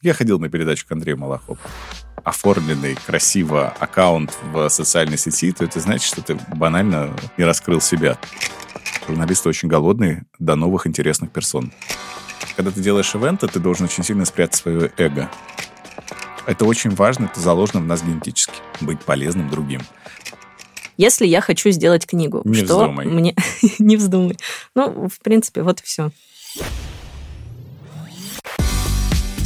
Я ходил на передачу к Андрею Малахову. Оформленный красиво аккаунт в социальной сети, то это значит, что ты банально не раскрыл себя. Журналисты очень голодные до новых интересных персон. Когда ты делаешь ивенты, ты должен очень сильно спрятать свое эго. Это очень важно, это заложено в нас генетически. Быть полезным другим. Если я хочу сделать книгу, не что вздумай. мне не вздумай. Ну, в принципе, вот и все.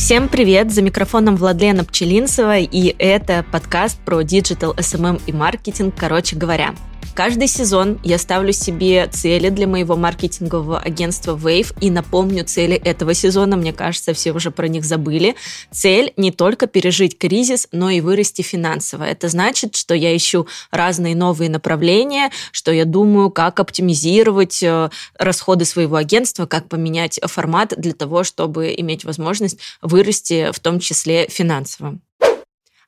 Всем привет! За микрофоном Владлена Пчелинцева, и это подкаст про digital, SMM и маркетинг, короче говоря. Каждый сезон я ставлю себе цели для моего маркетингового агентства Wave и напомню цели этого сезона, мне кажется, все уже про них забыли. Цель не только пережить кризис, но и вырасти финансово. Это значит, что я ищу разные новые направления, что я думаю, как оптимизировать э, расходы своего агентства, как поменять формат для того, чтобы иметь возможность вырасти в том числе финансово.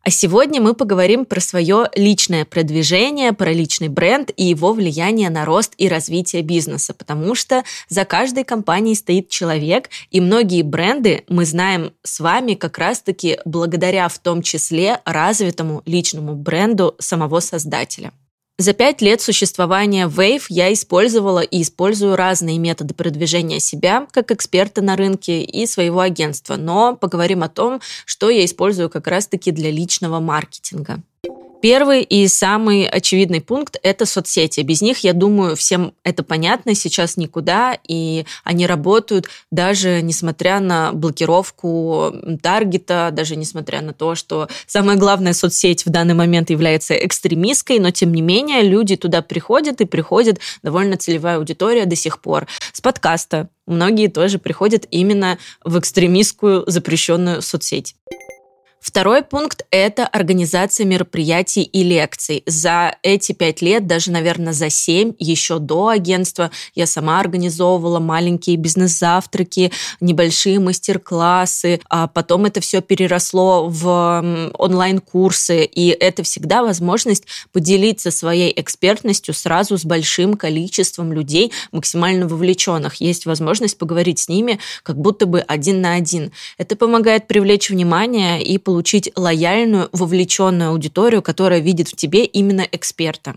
А сегодня мы поговорим про свое личное продвижение, про личный бренд и его влияние на рост и развитие бизнеса, потому что за каждой компанией стоит человек, и многие бренды мы знаем с вами как раз-таки благодаря в том числе развитому личному бренду самого создателя. За пять лет существования Wave я использовала и использую разные методы продвижения себя как эксперта на рынке и своего агентства, но поговорим о том, что я использую как раз-таки для личного маркетинга. Первый и самый очевидный пункт – это соцсети. Без них, я думаю, всем это понятно, сейчас никуда, и они работают даже несмотря на блокировку таргета, даже несмотря на то, что самая главная соцсеть в данный момент является экстремистской, но тем не менее люди туда приходят, и приходит довольно целевая аудитория до сих пор. С подкаста многие тоже приходят именно в экстремистскую запрещенную соцсеть. Второй пункт – это организация мероприятий и лекций. За эти пять лет, даже, наверное, за семь, еще до агентства, я сама организовывала маленькие бизнес-завтраки, небольшие мастер-классы, а потом это все переросло в онлайн-курсы, и это всегда возможность поделиться своей экспертностью сразу с большим количеством людей, максимально вовлеченных. Есть возможность поговорить с ними как будто бы один на один. Это помогает привлечь внимание и получить получить лояльную, вовлеченную аудиторию, которая видит в тебе именно эксперта.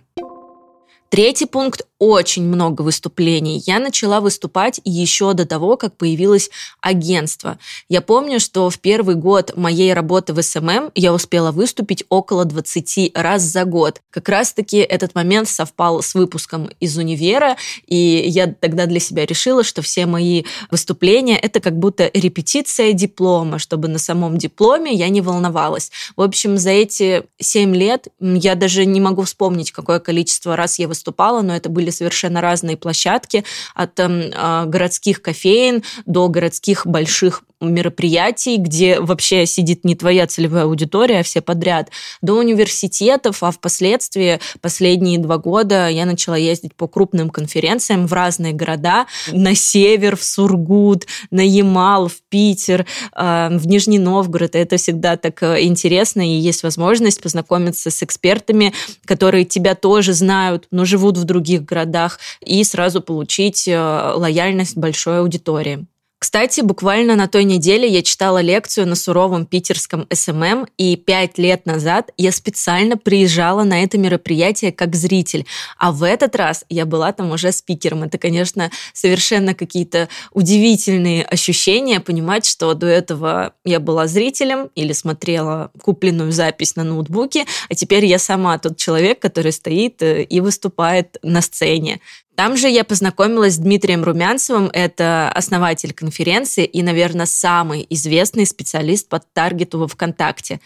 Третий пункт очень много выступлений. Я начала выступать еще до того, как появилось агентство. Я помню, что в первый год моей работы в SMM я успела выступить около 20 раз за год. Как раз-таки этот момент совпал с выпуском из универа, и я тогда для себя решила, что все мои выступления — это как будто репетиция диплома, чтобы на самом дипломе я не волновалась. В общем, за эти 7 лет я даже не могу вспомнить, какое количество раз я выступала, но это были были совершенно разные площадки, от э, городских кофеин до городских больших мероприятий, где вообще сидит не твоя целевая аудитория, а все подряд, до университетов, а впоследствии последние два года я начала ездить по крупным конференциям в разные города, на север, в Сургут, на Ямал, в Питер, э, в Нижний Новгород. Это всегда так э, интересно, и есть возможность познакомиться с экспертами, которые тебя тоже знают, но живут в других городах городах и сразу получить э, лояльность большой аудитории. Кстати, буквально на той неделе я читала лекцию на суровом питерском SMM, и пять лет назад я специально приезжала на это мероприятие как зритель, а в этот раз я была там уже спикером. Это, конечно, совершенно какие-то удивительные ощущения, понимать, что до этого я была зрителем или смотрела купленную запись на ноутбуке, а теперь я сама тот человек, который стоит э, и выступает на сцене. Там же я познакомилась с Дмитрием Румянцевым, это основатель конференции и, наверное, самый известный специалист по таргету во ВКонтакте.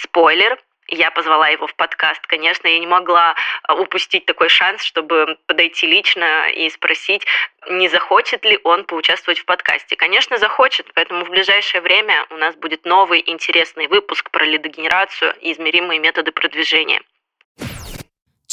Спойлер, я позвала его в подкаст. Конечно, я не могла а, упустить такой шанс, чтобы подойти лично и спросить, не захочет ли он поучаствовать в подкасте. Конечно, захочет, поэтому в ближайшее время у нас будет новый интересный выпуск про лидогенерацию и измеримые методы продвижения.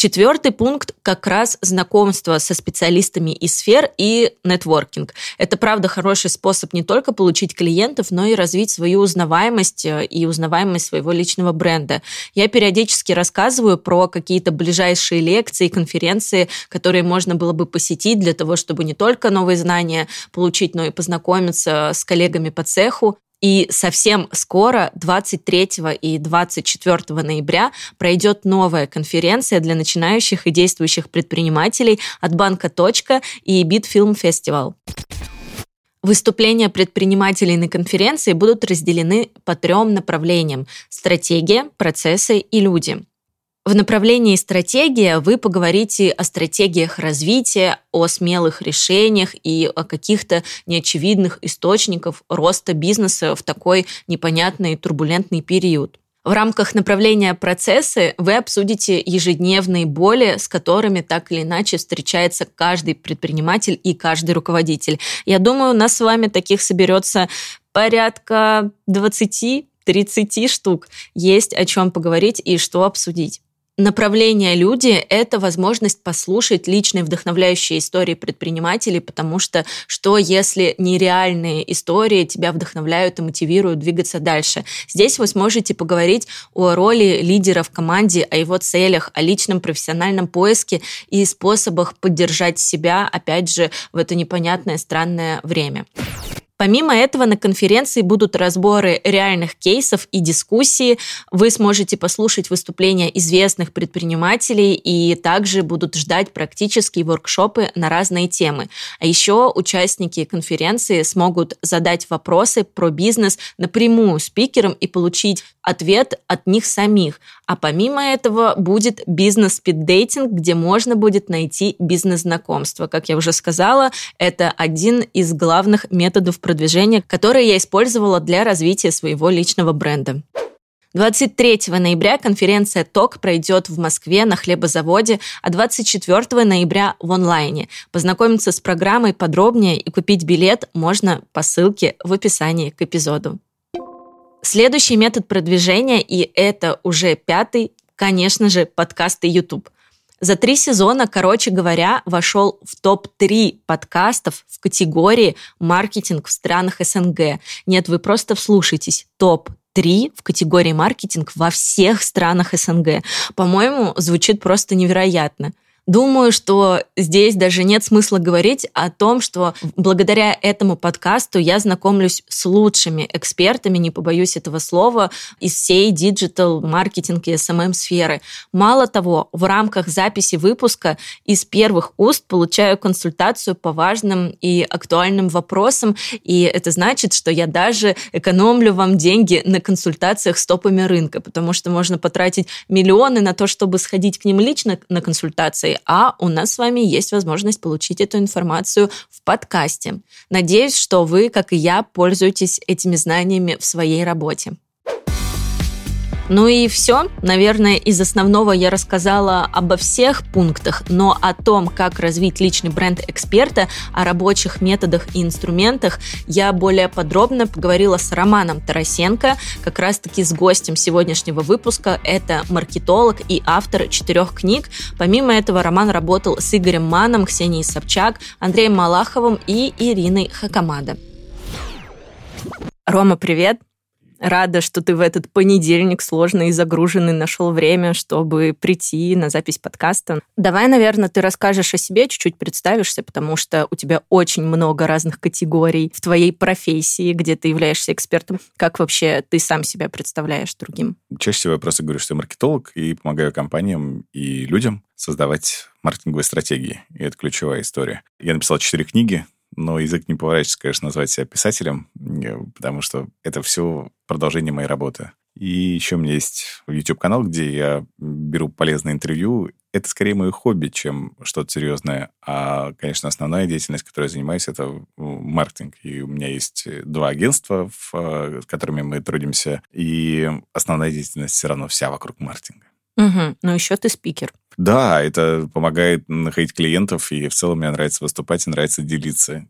Четвертый пункт как раз знакомство со специалистами из сфер и нетворкинг. Это, правда, хороший способ не только получить клиентов, но и развить свою узнаваемость э, и узнаваемость своего личного бренда. Я периодически рассказываю про какие-то ближайшие лекции, конференции, которые можно было бы посетить для того, чтобы не только новые знания получить, но и познакомиться с коллегами по цеху, И совсем скоро, 23 и 24 ноября, пройдет новая конференция для начинающих и действующих предпринимателей от банка «Точка» и Битфилм Фестивал. Выступления предпринимателей на конференции будут разделены по трем направлениям – стратегия, процессы и люди. В направлении стратегия вы поговорите о стратегиях развития, о смелых решениях и о каких-то неочевидных источниках роста бизнеса в такой непонятный турбулентный период. В рамках направления процессы вы обсудите ежедневные боли, с которыми так или иначе встречается каждый предприниматель и каждый руководитель. Я думаю, у нас с вами таких соберется порядка 20-30 штук. Есть о чем поговорить и что обсудить. Направление «Люди» — это возможность послушать личные вдохновляющие истории предпринимателей, потому что что, если нереальные истории тебя вдохновляют и мотивируют двигаться дальше? Здесь вы сможете поговорить о роли лидера в команде, о его целях, о личном профессиональном поиске и способах поддержать себя, опять же, в это непонятное странное время. Помимо этого, на конференции будут разборы реальных кейсов и дискуссии. Вы сможете послушать выступления известных предпринимателей и также будут ждать практические воркшопы на разные темы. А еще участники конференции смогут задать вопросы про бизнес напрямую спикерам и получить ответ от них самих. А помимо этого будет бизнес-спиддейтинг, где можно будет найти бизнес-знакомство. Как я уже сказала, это один из главных методов продвижения, которые я использовала для развития своего личного бренда. 23 ноября конференция ТОК пройдет в Москве на хлебозаводе, а 24 ноября в онлайне. Познакомиться с программой подробнее и купить билет можно по ссылке в описании к эпизоду. Следующий метод продвижения, и это уже пятый, конечно же, подкасты YouTube. За три сезона, короче говоря, вошел в топ-3 подкастов в категории «Маркетинг в странах СНГ». Нет, вы просто вслушайтесь. Топ-3 в категории «Маркетинг во всех странах СНГ». По-моему, звучит просто невероятно. Думаю, что здесь даже нет смысла говорить о том, что благодаря этому подкасту я знакомлюсь с лучшими экспертами, не побоюсь этого слова, из всей digital, маркетинг и SMM сферы. Мало того, в рамках записи выпуска из первых уст получаю консультацию по важным и актуальным вопросам, и это значит, что я даже экономлю вам деньги на консультациях с топами рынка, потому что можно потратить миллионы на то, чтобы сходить к ним лично на консультации, а у нас с вами есть возможность получить эту информацию в подкасте. Надеюсь, что вы, как и я, пользуетесь этими знаниями в своей работе. Ну и все. Наверное, из основного я рассказала обо всех пунктах, но о том, как развить личный бренд эксперта, о рабочих методах и инструментах я более подробно поговорила с Романом Тарасенко, как раз-таки с гостем сегодняшнего выпуска. Это маркетолог и автор четырех книг. Помимо этого, Роман работал с Игорем Маном, Ксенией Собчак, Андреем Малаховым и Ириной Хакамада. Рома, привет! Рада, что ты в этот понедельник сложный и загруженный нашел время, чтобы прийти на запись подкаста. Давай, наверное, ты расскажешь о себе, чуть-чуть представишься, потому что у тебя очень много разных категорий в твоей профессии, где ты являешься экспертом. Как вообще ты сам себя представляешь другим? Чаще всего я просто говорю, что я маркетолог и помогаю компаниям и людям создавать маркетинговые стратегии. И это ключевая история. Я написал четыре книги, но язык не поворачивается, конечно, назвать себя писателем, э, потому что это все продолжение моей работы. И еще у меня есть YouTube-канал, где я беру полезные интервью. Это скорее мое хобби, чем что-то серьезное. А, конечно, основная деятельность, которой я занимаюсь, это маркетинг. И у меня есть два агентства, э, с которыми мы трудимся. И основная деятельность все равно вся вокруг маркетинга. Угу. Но еще ты спикер. Да, это помогает находить клиентов, и в целом мне нравится выступать и нравится делиться.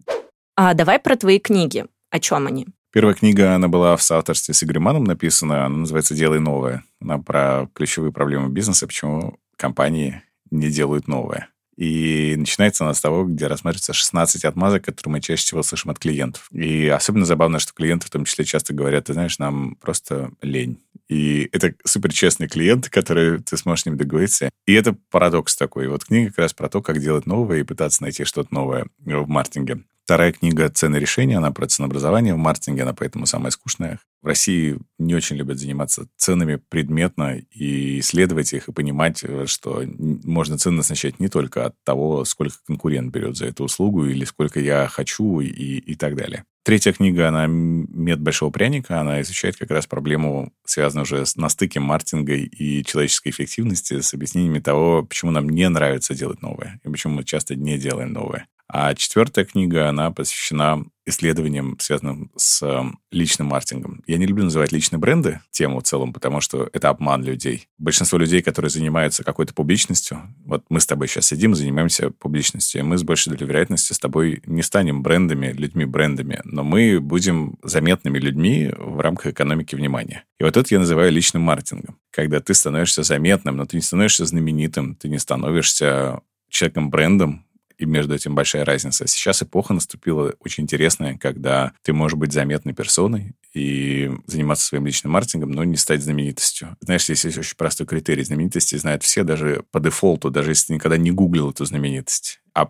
А давай про твои книги. О чем они? Первая книга, она была в соавторстве с Игорем Маном написана, она называется «Делай новое». Она про ключевые проблемы бизнеса, почему компании не делают новое. И начинается она с того, где рассматривается 16 отмазок, которые мы чаще всего слышим от клиентов. И особенно забавно, что клиенты в том числе часто говорят, ты знаешь, нам просто лень. И это суперчестные клиенты, которые ты сможешь с ними договориться. И это парадокс такой. Вот книга как раз про то, как делать новое и пытаться найти что-то новое в маркетинге. Вторая книга «Цены решения», она про ценообразование в маркетинге, она поэтому самая скучная. В России не очень любят заниматься ценами предметно и исследовать их, и понимать, что можно цены назначать не только от того, сколько конкурент берет за эту услугу, или сколько я хочу, и, и так далее. Третья книга, она «Мед большого пряника», она изучает как раз проблему, связанную уже на стыке маркетинга и человеческой эффективности, с объяснениями того, почему нам не нравится делать новое, и почему мы часто не делаем новое. А четвертая книга, она посвящена исследованиям, связанным с эм, личным маркетингом. Я не люблю называть личные бренды тему в целом, потому что это обман людей. Большинство людей, которые занимаются какой-то публичностью, вот мы с тобой сейчас сидим, занимаемся публичностью, и мы с большей долей вероятности с тобой не станем брендами, людьми-брендами, но мы будем заметными людьми в рамках экономики внимания. И вот это я называю личным маркетингом. Когда ты становишься заметным, но ты не становишься знаменитым, ты не становишься человеком-брендом, и между этим большая разница. Сейчас эпоха наступила очень интересная, когда ты можешь быть заметной персоной и заниматься своим личным маркетингом, но не стать знаменитостью. Знаешь, здесь есть очень простой критерий знаменитости, знают все, даже по дефолту, даже если ты никогда не гуглил эту знаменитость а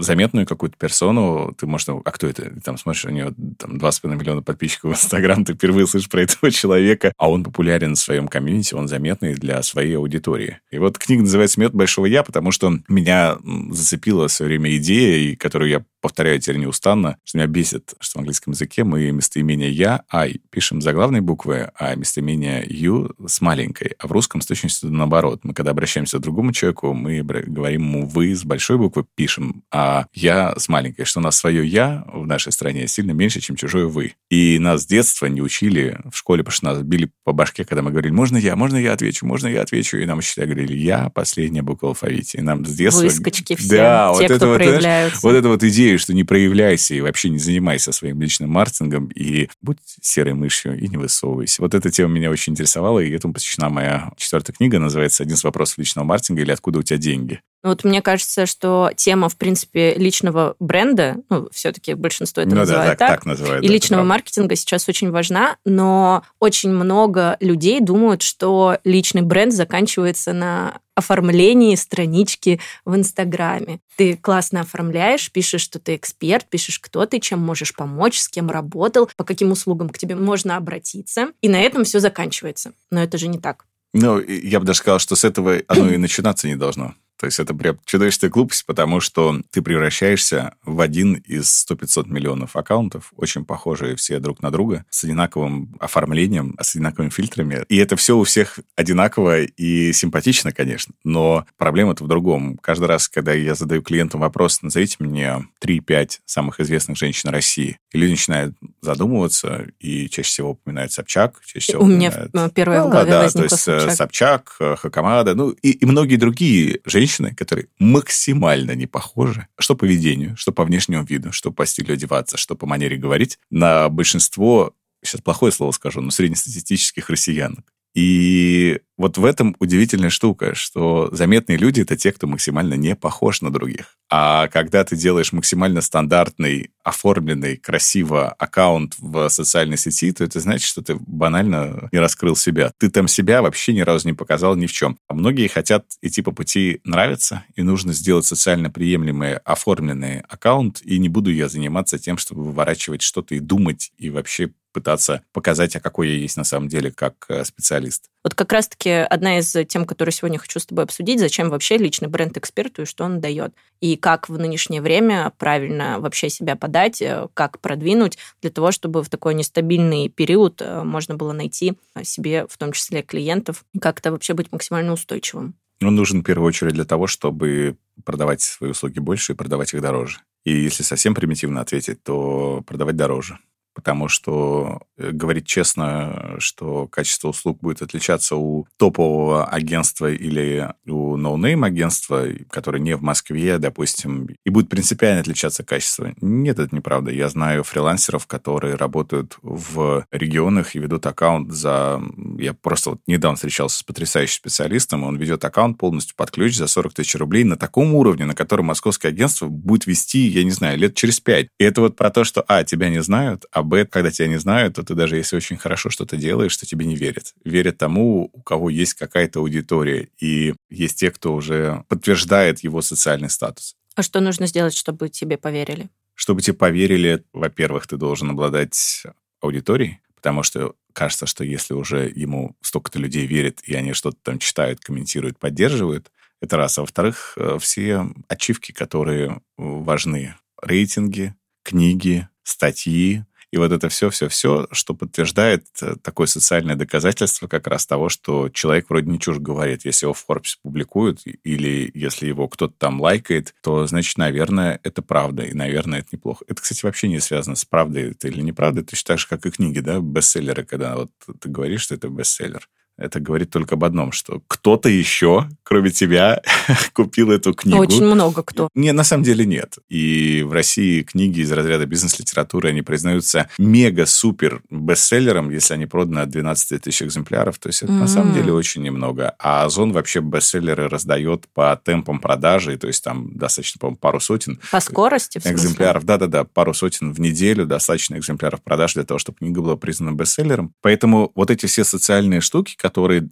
заметную какую-то персону, ты можешь, а кто это? Ты там смотришь, у него там 2,5 миллиона подписчиков в Инстаграм, ты впервые слышишь про этого человека, а он популярен в своем комьюнити, он заметный для своей аудитории. И вот книга называется «Мед большого я», потому что меня зацепила в свое время идея, и которую я повторяю теперь неустанно, что меня бесит, что в английском языке мы местоимение «я», «I» пишем заглавной буквы, а местоимение «you» с маленькой. А в русском с точностью наоборот. Мы когда обращаемся к другому человеку, мы говорим ему «вы» с большой буквы пишем, а «я» с маленькой. Что у нас свое «я» в нашей стране сильно меньше, чем чужое «вы». И нас с детства не учили в школе, потому что нас били по башке, когда мы говорили «можно я, можно я отвечу, можно я отвечу». И нам учителя говорили «я» последняя буква в алфавите. И нам с детства... Выскочки все, да, те, вот кто это проявляются. Вот, вот эта вот идея что не проявляйся и вообще не занимайся своим личным маркетингом, и будь серой мышью и не высовывайся. Вот эта тема меня очень интересовала, и этому посвящена моя четвертая книга, называется «Один из вопросов личного маркетинга» или «Откуда у тебя деньги?». Вот мне кажется, что тема, в принципе, личного бренда, ну, все-таки большинство это ну, называет да, так, так, так называют, и да, личного маркетинга сейчас очень важна, но очень много людей думают, что личный бренд заканчивается на оформлении странички в Инстаграме. Ты классно оформляешь, пишешь, что ты эксперт, пишешь, кто ты, чем можешь помочь, с кем работал, по каким услугам к тебе можно обратиться. И на этом все заканчивается. Но это же не так. Ну, я бы даже сказал, что с этого оно и начинаться не должно. То есть это прям чудовищная глупость, потому что ты превращаешься в один из 100-500 миллионов аккаунтов, очень похожие все друг на друга, с одинаковым оформлением, с одинаковыми фильтрами. И это все у всех одинаково и симпатично, конечно. Но проблема-то в другом. Каждый раз, когда я задаю клиентам вопрос, назовите мне 3-5 самых известных женщин России, и люди начинают задумываться, и чаще всего упоминают Собчак, чаще всего У упоминают... меня первое в голове да, да, то есть э, Собчак, Собчак э, Хакамада, ну и, и многие другие женщины, женщины, которые максимально не похожи, что по поведению, что по внешнему виду, что по стилю одеваться, что по манере говорить, на большинство, сейчас плохое слово скажу, но среднестатистических россиянок. И вот в этом удивительная штука, что заметные люди — это те, кто максимально не похож на других. А когда ты делаешь максимально стандартный, оформленный, красиво аккаунт в социальной сети, то это значит, что ты банально не раскрыл себя. Ты там себя вообще ни разу не показал ни в чем. А многие хотят идти по пути нравится, и нужно сделать социально приемлемый оформленный аккаунт, и не буду я заниматься тем, чтобы выворачивать что-то и думать, и вообще пытаться показать, а какой я есть на самом деле как э, специалист. Вот как раз-таки одна из тем, которую сегодня хочу с тобой обсудить, зачем вообще личный бренд эксперту и что он дает. И как в нынешнее время правильно вообще себя подать, э, как продвинуть для того, чтобы в такой нестабильный период э, можно было найти себе, в том числе клиентов, как-то вообще быть максимально устойчивым. Он нужен в первую очередь для того, чтобы продавать свои услуги больше и продавать их дороже. И если совсем примитивно ответить, то продавать дороже потому что э, говорить честно, что качество услуг будет отличаться у топового агентства или у no-name агентства, которое не в Москве, допустим, и будет принципиально отличаться качество. Нет, это неправда. Я знаю фрилансеров, которые работают в регионах и ведут аккаунт за... Я просто вот недавно встречался с потрясающим специалистом, он ведет аккаунт полностью под ключ за 40 тысяч рублей на таком уровне, на котором московское агентство будет вести, я не знаю, лет через пять. И это вот про то, что, а, тебя не знают, а, б, когда тебя не знают, то ты даже если очень хорошо что-то делаешь, то тебе не верят. Верят тому, у кого есть какая-то аудитория, и есть те, кто уже подтверждает его социальный статус. А что нужно сделать, чтобы тебе поверили? Чтобы тебе поверили, во-первых, ты должен обладать аудиторией, потому что кажется, что если уже ему столько-то людей верит, и они что-то там читают, комментируют, поддерживают, это раз. А во-вторых, э, все ачивки, которые важны. Рейтинги, книги, статьи, и вот это все-все-все, что подтверждает э, такое социальное доказательство как раз того, что человек вроде не чушь говорит. Если его в Forbes публикуют или если его кто-то там лайкает, то, значит, наверное, это правда, и, наверное, это неплохо. Это, кстати, вообще не связано с правдой это или неправдой, точно так же, как и книги, да, бестселлеры, когда вот ты говоришь, что это бестселлер это говорит только об одном, что кто-то еще, кроме тебя, купил эту книгу. Очень много кто. Не, на самом деле нет. И в России книги из разряда бизнес-литературы, они признаются мега-супер бестселлером, если они проданы от 12 тысяч экземпляров. То есть это mm-hmm. на самом деле очень немного. А Озон вообще бестселлеры раздает по темпам продажи, то есть там достаточно, по-моему, пару сотен. По скорости, Экземпляров, да-да-да, пару сотен в неделю, достаточно экземпляров продаж для того, чтобы книга была признана бестселлером. Поэтому вот эти все социальные штуки, которые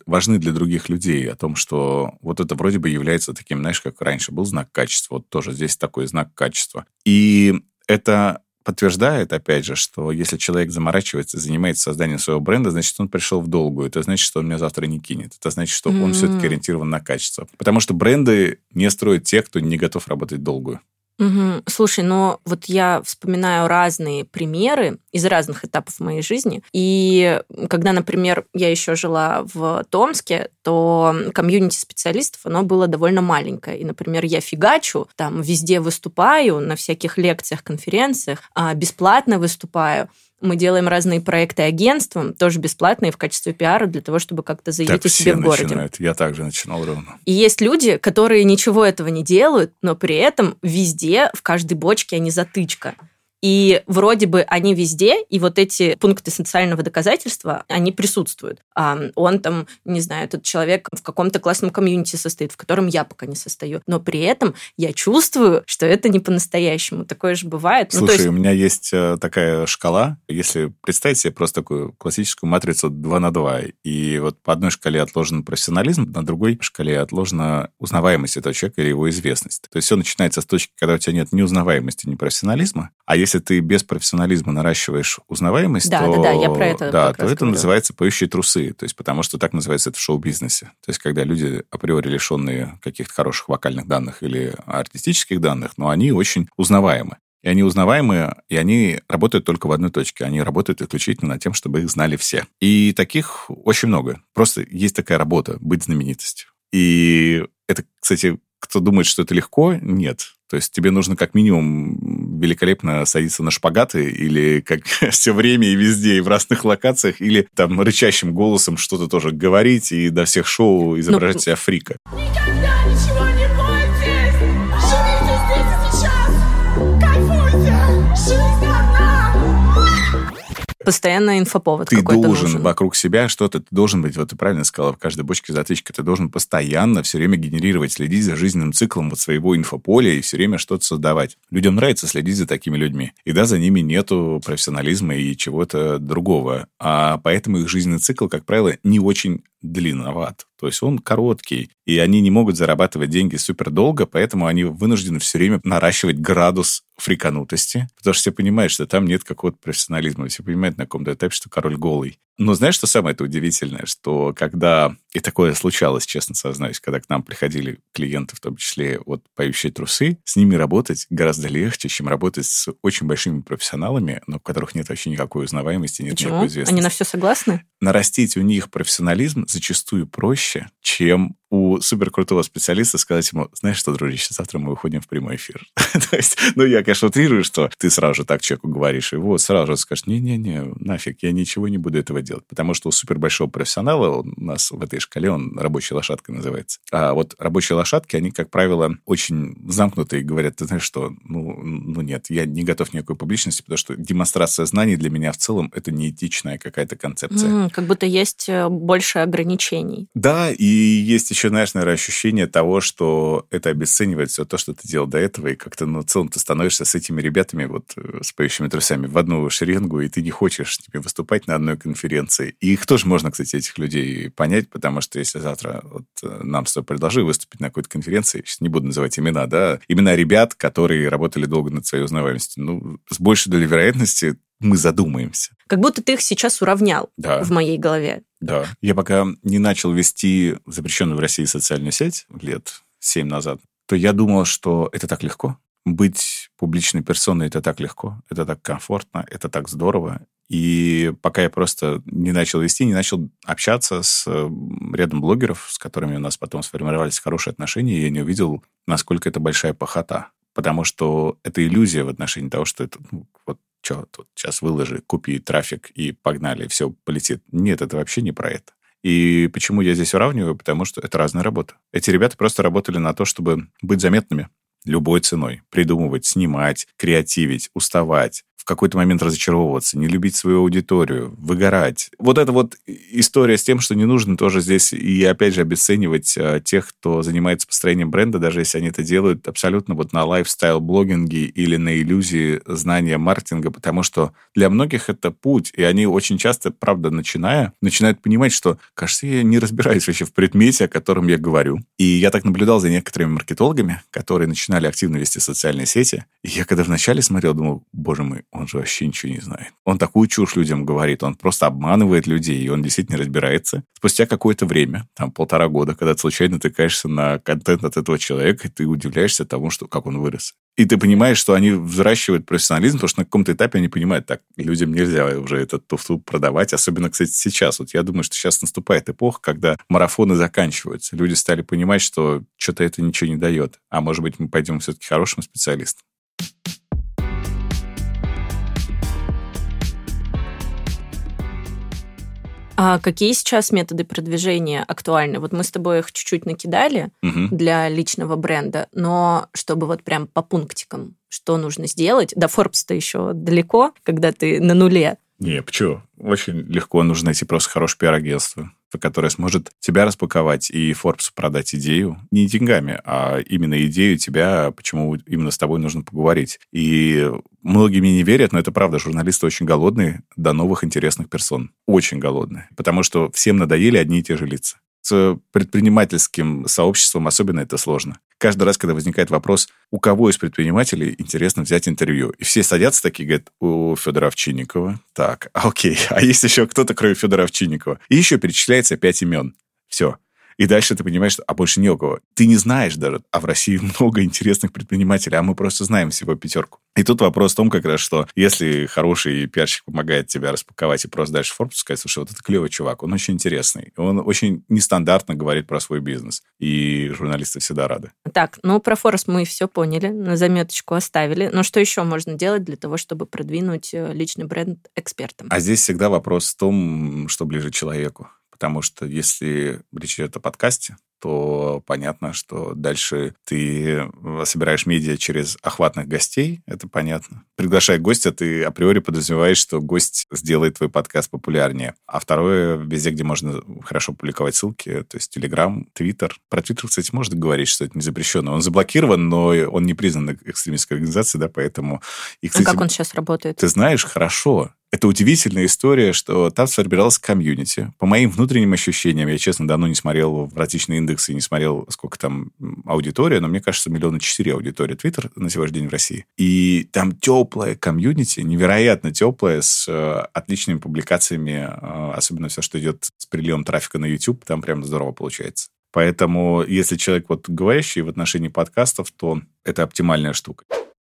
важны для других людей, о том, что вот это вроде бы является таким, знаешь, как раньше был знак качества, вот тоже здесь такой знак качества. И это подтверждает, опять же, что если человек заморачивается, занимается созданием своего бренда, значит, он пришел в долгую. Это значит, что он меня завтра не кинет. Это значит, что mm-hmm. он все-таки ориентирован на качество. Потому что бренды не строят те, кто не готов работать долгую. Угу. Слушай, но вот я вспоминаю разные примеры из разных этапов моей жизни. И когда, например, я еще жила в Томске, то комьюнити специалистов, оно было довольно маленькое. И, например, я фигачу, там везде выступаю, на всяких лекциях, конференциях, а бесплатно выступаю. Мы делаем разные проекты агентством, тоже бесплатные в качестве пиара для того, чтобы как-то заявить так о себе в городе. Начинают. Я также начинал ровно. И есть люди, которые ничего этого не делают, но при этом везде, в каждой бочке они затычка. И вроде бы они везде, и вот эти пункты социального доказательства, они присутствуют. А он там, не знаю, этот человек в каком-то классном комьюнити состоит, в котором я пока не состою. Но при этом я чувствую, что это не по-настоящему. Такое же бывает. Слушай, ну, есть... у меня есть э, такая шкала. Если представить себе просто такую классическую матрицу 2 на 2, и вот по одной шкале отложен профессионализм, на другой шкале отложена узнаваемость этого человека или его известность. То есть все начинается с точки, когда у тебя нет ни узнаваемости, ни профессионализма, а если ты без профессионализма наращиваешь узнаваемость, да, то, да, да, я про это да, то это говорю. называется поющие трусы. То есть потому что так называется это в шоу-бизнесе. То есть когда люди априори лишенные каких-то хороших вокальных данных или артистических данных, но они очень узнаваемы. И они узнаваемые, и они работают только в одной точке. Они работают исключительно над тем, чтобы их знали все. И таких очень много. Просто есть такая работа — быть знаменитостью. И это, кстати, кто думает, что это легко, нет. То есть тебе нужно как минимум великолепно садиться на шпагаты или как все время и везде, и в разных локациях, или там рычащим голосом что-то тоже говорить и до всех шоу изображать ну, себя фрика. Никогда постоянно инфоповод ты какой-то должен нужен. вокруг себя что-то, ты должен быть, вот ты правильно сказала, в каждой бочке затычка, ты должен постоянно все время генерировать, следить за жизненным циклом вот своего инфополя и все время что-то создавать. Людям нравится следить за такими людьми. И да, за ними нету профессионализма и чего-то другого. А поэтому их жизненный цикл, как правило, не очень длинноват. То есть он короткий, и они не могут зарабатывать деньги супер долго, поэтому они вынуждены все время наращивать градус фриканутости, потому что все понимают, что там нет какого-то профессионализма. Все понимают на каком-то этапе, что король голый. Но знаешь, что самое это удивительное? Что когда, и такое случалось, честно сознаюсь, когда к нам приходили клиенты, в том числе вот поющие трусы, с ними работать гораздо легче, чем работать с очень большими профессионалами, но у которых нет вообще никакой узнаваемости, нет Почему? никакой известности. Они на все согласны? Нарастить у них профессионализм зачастую проще, чем у суперкрутого специалиста сказать ему, знаешь что, дружище, завтра мы выходим в прямой эфир. То есть, ну, я, конечно, утрирую, что ты сразу же так человеку говоришь, и вот сразу же скажешь, не-не-не, нафиг, я ничего не буду этого делать. Потому что у супербольшого профессионала, у нас в этой шкале он рабочей лошадкой называется. А вот рабочие лошадки, они, как правило, очень замкнутые говорят, ты знаешь что, ну, ну нет, я не готов никакой публичности, потому что демонстрация знаний для меня в целом это неэтичная какая-то концепция. Mm, как будто есть э, больше ограничений. Да, и есть еще, знаешь, наверное, ощущение того, что это обесценивает все то, что ты делал до этого, и как-то, ну, в целом ты становишься с этими ребятами, вот, э, с поющими трусами в одну шеренгу, и ты не хочешь тебе выступать на одной конференции. И их тоже можно, кстати, этих людей понять, потому что если завтра вот э, нам с тобой предложили выступить на какой-то конференции, сейчас не буду называть имена, да, имена ребят, которые работали долго над своей узнаваемостью, ну, с большей долей вероятности мы задумаемся. Как будто ты их сейчас уравнял да. в моей голове. Да. Я пока не начал вести запрещенную в России социальную сеть лет семь назад, то я думал, что это так легко. Быть публичной персоной – это так легко, это так комфортно, это так здорово. И пока я просто не начал вести, не начал общаться с рядом блогеров, с которыми у нас потом сформировались хорошие отношения, я не увидел, насколько это большая похота. Потому что это иллюзия в отношении того, что это ну, вот что, тут сейчас выложи, купи трафик и погнали, все полетит. Нет, это вообще не про это. И почему я здесь уравниваю? Потому что это разная работа. Эти ребята просто работали на то, чтобы быть заметными любой ценой. Придумывать, снимать, креативить, уставать, какой-то момент разочаровываться, не любить свою аудиторию, выгорать. Вот эта вот история с тем, что не нужно тоже здесь и, опять же, обесценивать а, тех, кто занимается построением бренда, даже если они это делают абсолютно вот на лайфстайл-блогинге или на иллюзии знания маркетинга, потому что для многих это путь, и они очень часто, правда, начиная, начинают понимать, что, кажется, я не разбираюсь вообще в предмете, о котором я говорю. И я так наблюдал за некоторыми маркетологами, которые начинали активно вести социальные сети, и я когда вначале смотрел, думал, боже мой, он же вообще ничего не знает. Он такую чушь людям говорит, он просто обманывает людей, и он действительно разбирается. Спустя какое-то время, там полтора года, когда ты случайно натыкаешься на контент от этого человека, ты удивляешься тому, что, как он вырос. И ты понимаешь, что они взращивают профессионализм, потому что на каком-то этапе они понимают, так, людям нельзя уже этот туфту продавать, особенно, кстати, сейчас. Вот я думаю, что сейчас наступает эпоха, когда марафоны заканчиваются. Люди стали понимать, что что-то это ничего не дает. А может быть, мы пойдем все-таки хорошим специалистом. А какие сейчас методы продвижения актуальны? Вот мы с тобой их чуть-чуть накидали угу. для личного бренда, но чтобы вот прям по пунктикам, что нужно сделать? До Forbes-то еще далеко, когда ты на нуле. Не, почему? Очень легко нужно найти просто хорошее пиар-агентство, которое сможет тебя распаковать и Forbes продать идею не деньгами, а именно идею тебя, почему именно с тобой нужно поговорить. И многие мне не верят, но это правда. Журналисты очень голодные до новых интересных персон. Очень голодные. Потому что всем надоели одни и те же лица с предпринимательским сообществом особенно это сложно. Каждый раз, когда возникает вопрос, у кого из предпринимателей интересно взять интервью, и все садятся такие, говорят, у Федора Овчинникова. Так, окей, а есть еще кто-то, кроме Федора Овчинникова? И еще перечисляется пять имен. Все. И дальше ты понимаешь, что а больше не у кого. Ты не знаешь даже, а в России много интересных предпринимателей, а мы просто знаем всего пятерку. И тут вопрос в том, как раз, что если хороший пиарщик помогает тебя распаковать и просто дальше форт сказать, слушай, вот это клевый чувак, он очень интересный, он очень нестандартно говорит про свой бизнес, и журналисты всегда рады. Так, ну про Форекс мы все поняли, на заметочку оставили. Но что еще можно делать для того, чтобы продвинуть э, личный бренд экспертам? А здесь всегда вопрос в том, что ближе человеку. Потому что если речь идет о подкасте, то понятно, что дальше ты э, собираешь медиа через охватных гостей, это понятно. Приглашая гостя, ты априори подразумеваешь, что гость сделает твой подкаст популярнее. А второе, везде, где можно хорошо публиковать ссылки, то есть Telegram, Twitter. Про Twitter, кстати, можно говорить, что это не запрещено. Он заблокирован, но он не признан экстремистской организацией, да, поэтому... И, кстати, а как он сейчас работает? Ты знаешь, хорошо. Это удивительная история, что там сформировалась комьюнити. По моим внутренним ощущениям, я, честно, давно не смотрел в различные индексы, не смотрел, сколько там аудитория, но мне кажется, миллиона четыре аудитория Твиттер на сегодняшний день в России. И там теплая комьюнити, невероятно теплая, с э, отличными публикациями, э, особенно все, что идет с приливом трафика на YouTube, там прям здорово получается. Поэтому, если человек вот говорящий в отношении подкастов, то это оптимальная штука.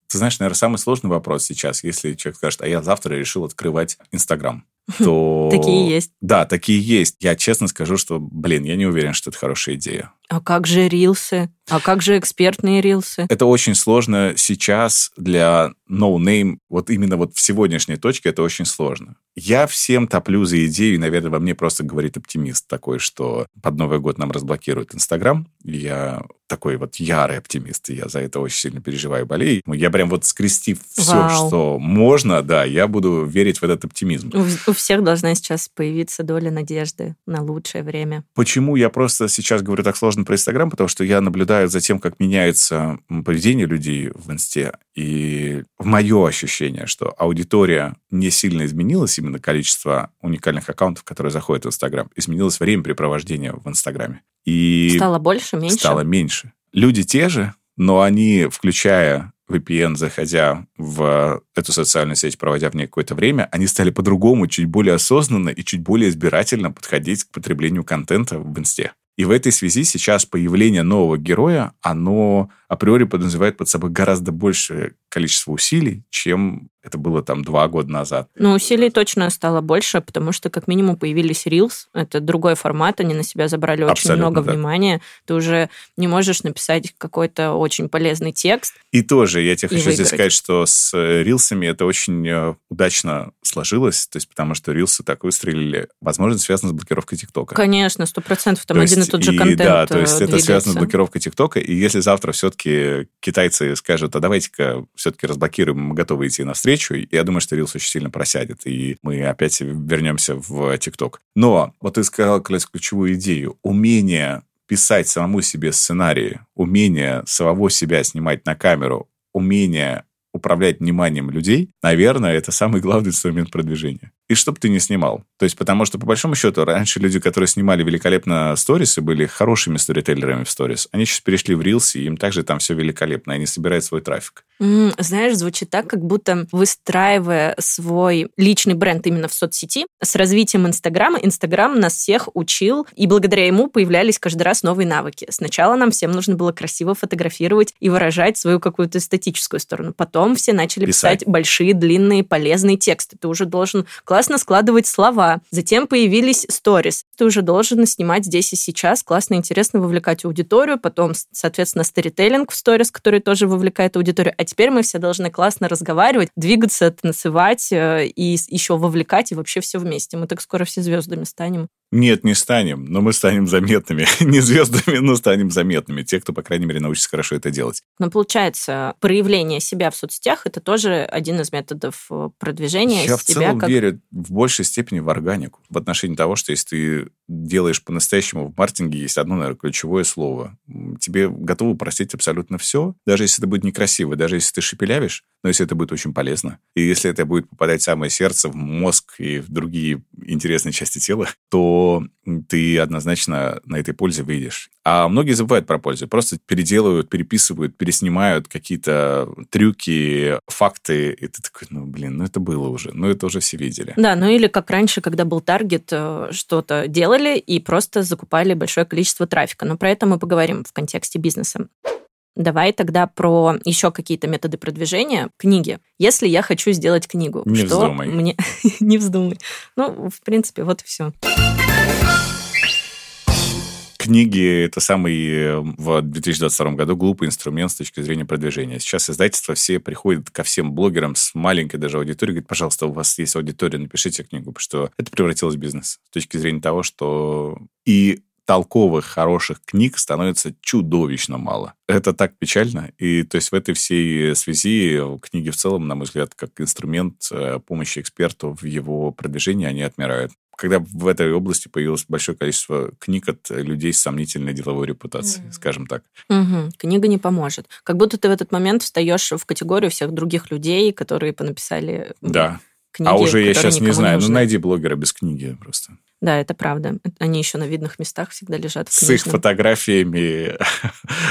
Ты знаешь, наверное, самый сложный вопрос сейчас, если человек скажет, а я завтра решил открывать Инстаграм то... Такие есть. Да, такие есть. Я честно скажу, что, блин, я не уверен, что это хорошая идея. А как же рилсы? А как же экспертные рилсы? Это очень сложно сейчас для no-name. Вот именно вот в сегодняшней точке это очень сложно. Я всем топлю за идею, и, наверное, во мне просто говорит оптимист такой, что под Новый год нам разблокируют Инстаграм. Я такой вот ярый оптимист, и я за это очень сильно переживаю, болею. Я прям вот скрестив все, Вау. что можно, да, я буду верить в этот оптимизм. У, у всех должна сейчас появиться доля надежды на лучшее время. Почему я просто сейчас говорю так сложно сложно про Инстаграм, потому что я наблюдаю за тем, как меняется поведение людей в Инсте. И в мое ощущение, что аудитория не сильно изменилась, именно количество уникальных аккаунтов, которые заходят в Инстаграм. Изменилось времяпрепровождения в Инстаграме. И стало больше, меньше? Стало меньше. Люди те же, но они, включая VPN, заходя в эту социальную сеть, проводя в ней какое-то время, они стали по-другому, чуть более осознанно и чуть более избирательно подходить к потреблению контента в инсте. И в этой связи сейчас появление нового героя, оно априори подразумевает под собой гораздо большее количество усилий, чем это было там два года назад. Ну, усилий точно стало больше, потому что как минимум появились Reels. Это другой формат, они на себя забрали очень Абсолютно, много да. внимания. Ты уже не можешь написать какой-то очень полезный текст. И тоже я тебе хочу выиграть. здесь сказать, что с рилсами это очень э, удачно сложилось, то есть потому что рилсы так выстрелили. Возможно, это связано с блокировкой ТикТока. Конечно, сто процентов. Там то один есть, и тот же контент Да, то есть двигается. это связано с блокировкой ТикТока, и если завтра все-таки китайцы скажут, а давайте-ка все-таки разблокируем, мы готовы идти навстречу, я думаю, что рилс очень сильно просядет, и мы опять вернемся в ТикТок. Но вот ты сказал ключевую идею. Умение писать самому себе сценарии, умение самого себя снимать на камеру, умение управлять вниманием людей, наверное, это самый главный инструмент продвижения. И чтобы ты не снимал. То есть, потому что, по большому счету, раньше люди, которые снимали великолепно сторисы, были хорошими сторителлерами в сторис. Они сейчас перешли в рилс, и им также там все великолепно, они собирают свой трафик. Mm, знаешь, звучит так, как будто выстраивая свой личный бренд именно в соцсети, с развитием Инстаграма, Инстаграм нас всех учил, и благодаря ему появлялись каждый раз новые навыки. Сначала нам всем нужно было красиво фотографировать и выражать свою какую-то эстетическую сторону. Потом все начали писать, писать большие, длинные, полезные тексты. Ты уже должен классно складывать слова. Затем появились сторис. Ты уже должен снимать здесь и сейчас, классно, интересно вовлекать аудиторию. Потом, соответственно, сторителлинг в сторис, который тоже вовлекает аудиторию. А теперь мы все должны классно разговаривать, двигаться, танцевать э, и еще вовлекать, и вообще все вместе. Мы так скоро все звездами станем. Нет, не станем, но мы станем заметными. не звездами, но станем заметными. Те, кто, по крайней мере, научится хорошо это делать. Но получается, проявление себя в соцсетях это тоже один из методов э, продвижения Я в целом как... верю в большей степени в органику. В отношении того, что если ты делаешь по-настоящему в маркетинге, есть одно, наверное, ключевое слово. Тебе готовы простить абсолютно все, даже если это будет некрасиво, даже если ты шепелявишь, но если это будет очень полезно. И если это будет попадать в самое сердце, в мозг и в другие интересные части тела, то ты однозначно на этой пользе выйдешь. А многие забывают про пользу. Просто переделывают, переписывают, переснимают какие-то трюки, факты. И ты такой, ну, блин, ну это было уже. Ну это уже все видели. Да, ну или как раньше, когда был таргет, э, что-то делали и просто закупали большое количество трафика. Но про это мы поговорим в контексте бизнеса. Давай тогда про еще какие-то методы продвижения книги. Если я хочу сделать книгу, не что вздумай. мне не вздумай. Ну, в принципе, вот и все. Книги – это самый в 2022 году глупый инструмент с точки зрения продвижения. Сейчас издательства все приходят ко всем блогерам с маленькой даже аудиторией, говорят, пожалуйста, у вас есть аудитория, напишите книгу, потому что это превратилось в бизнес с точки зрения того, что и толковых, хороших книг становится чудовищно мало. Это так печально. И то есть в этой всей связи книги в целом, на мой взгляд, как инструмент э, помощи эксперту в его продвижении, они отмирают когда в этой области появилось большое количество книг от людей с сомнительной деловой репутацией, mm-hmm. скажем так. Угу. Книга не поможет. Как будто ты в этот момент встаешь в категорию всех других людей, которые понаписали да. книги. А уже я сейчас не знаю. Не ну, найди блогера без книги просто. Да, это правда. Они еще на видных местах всегда лежат. В С их фотографиями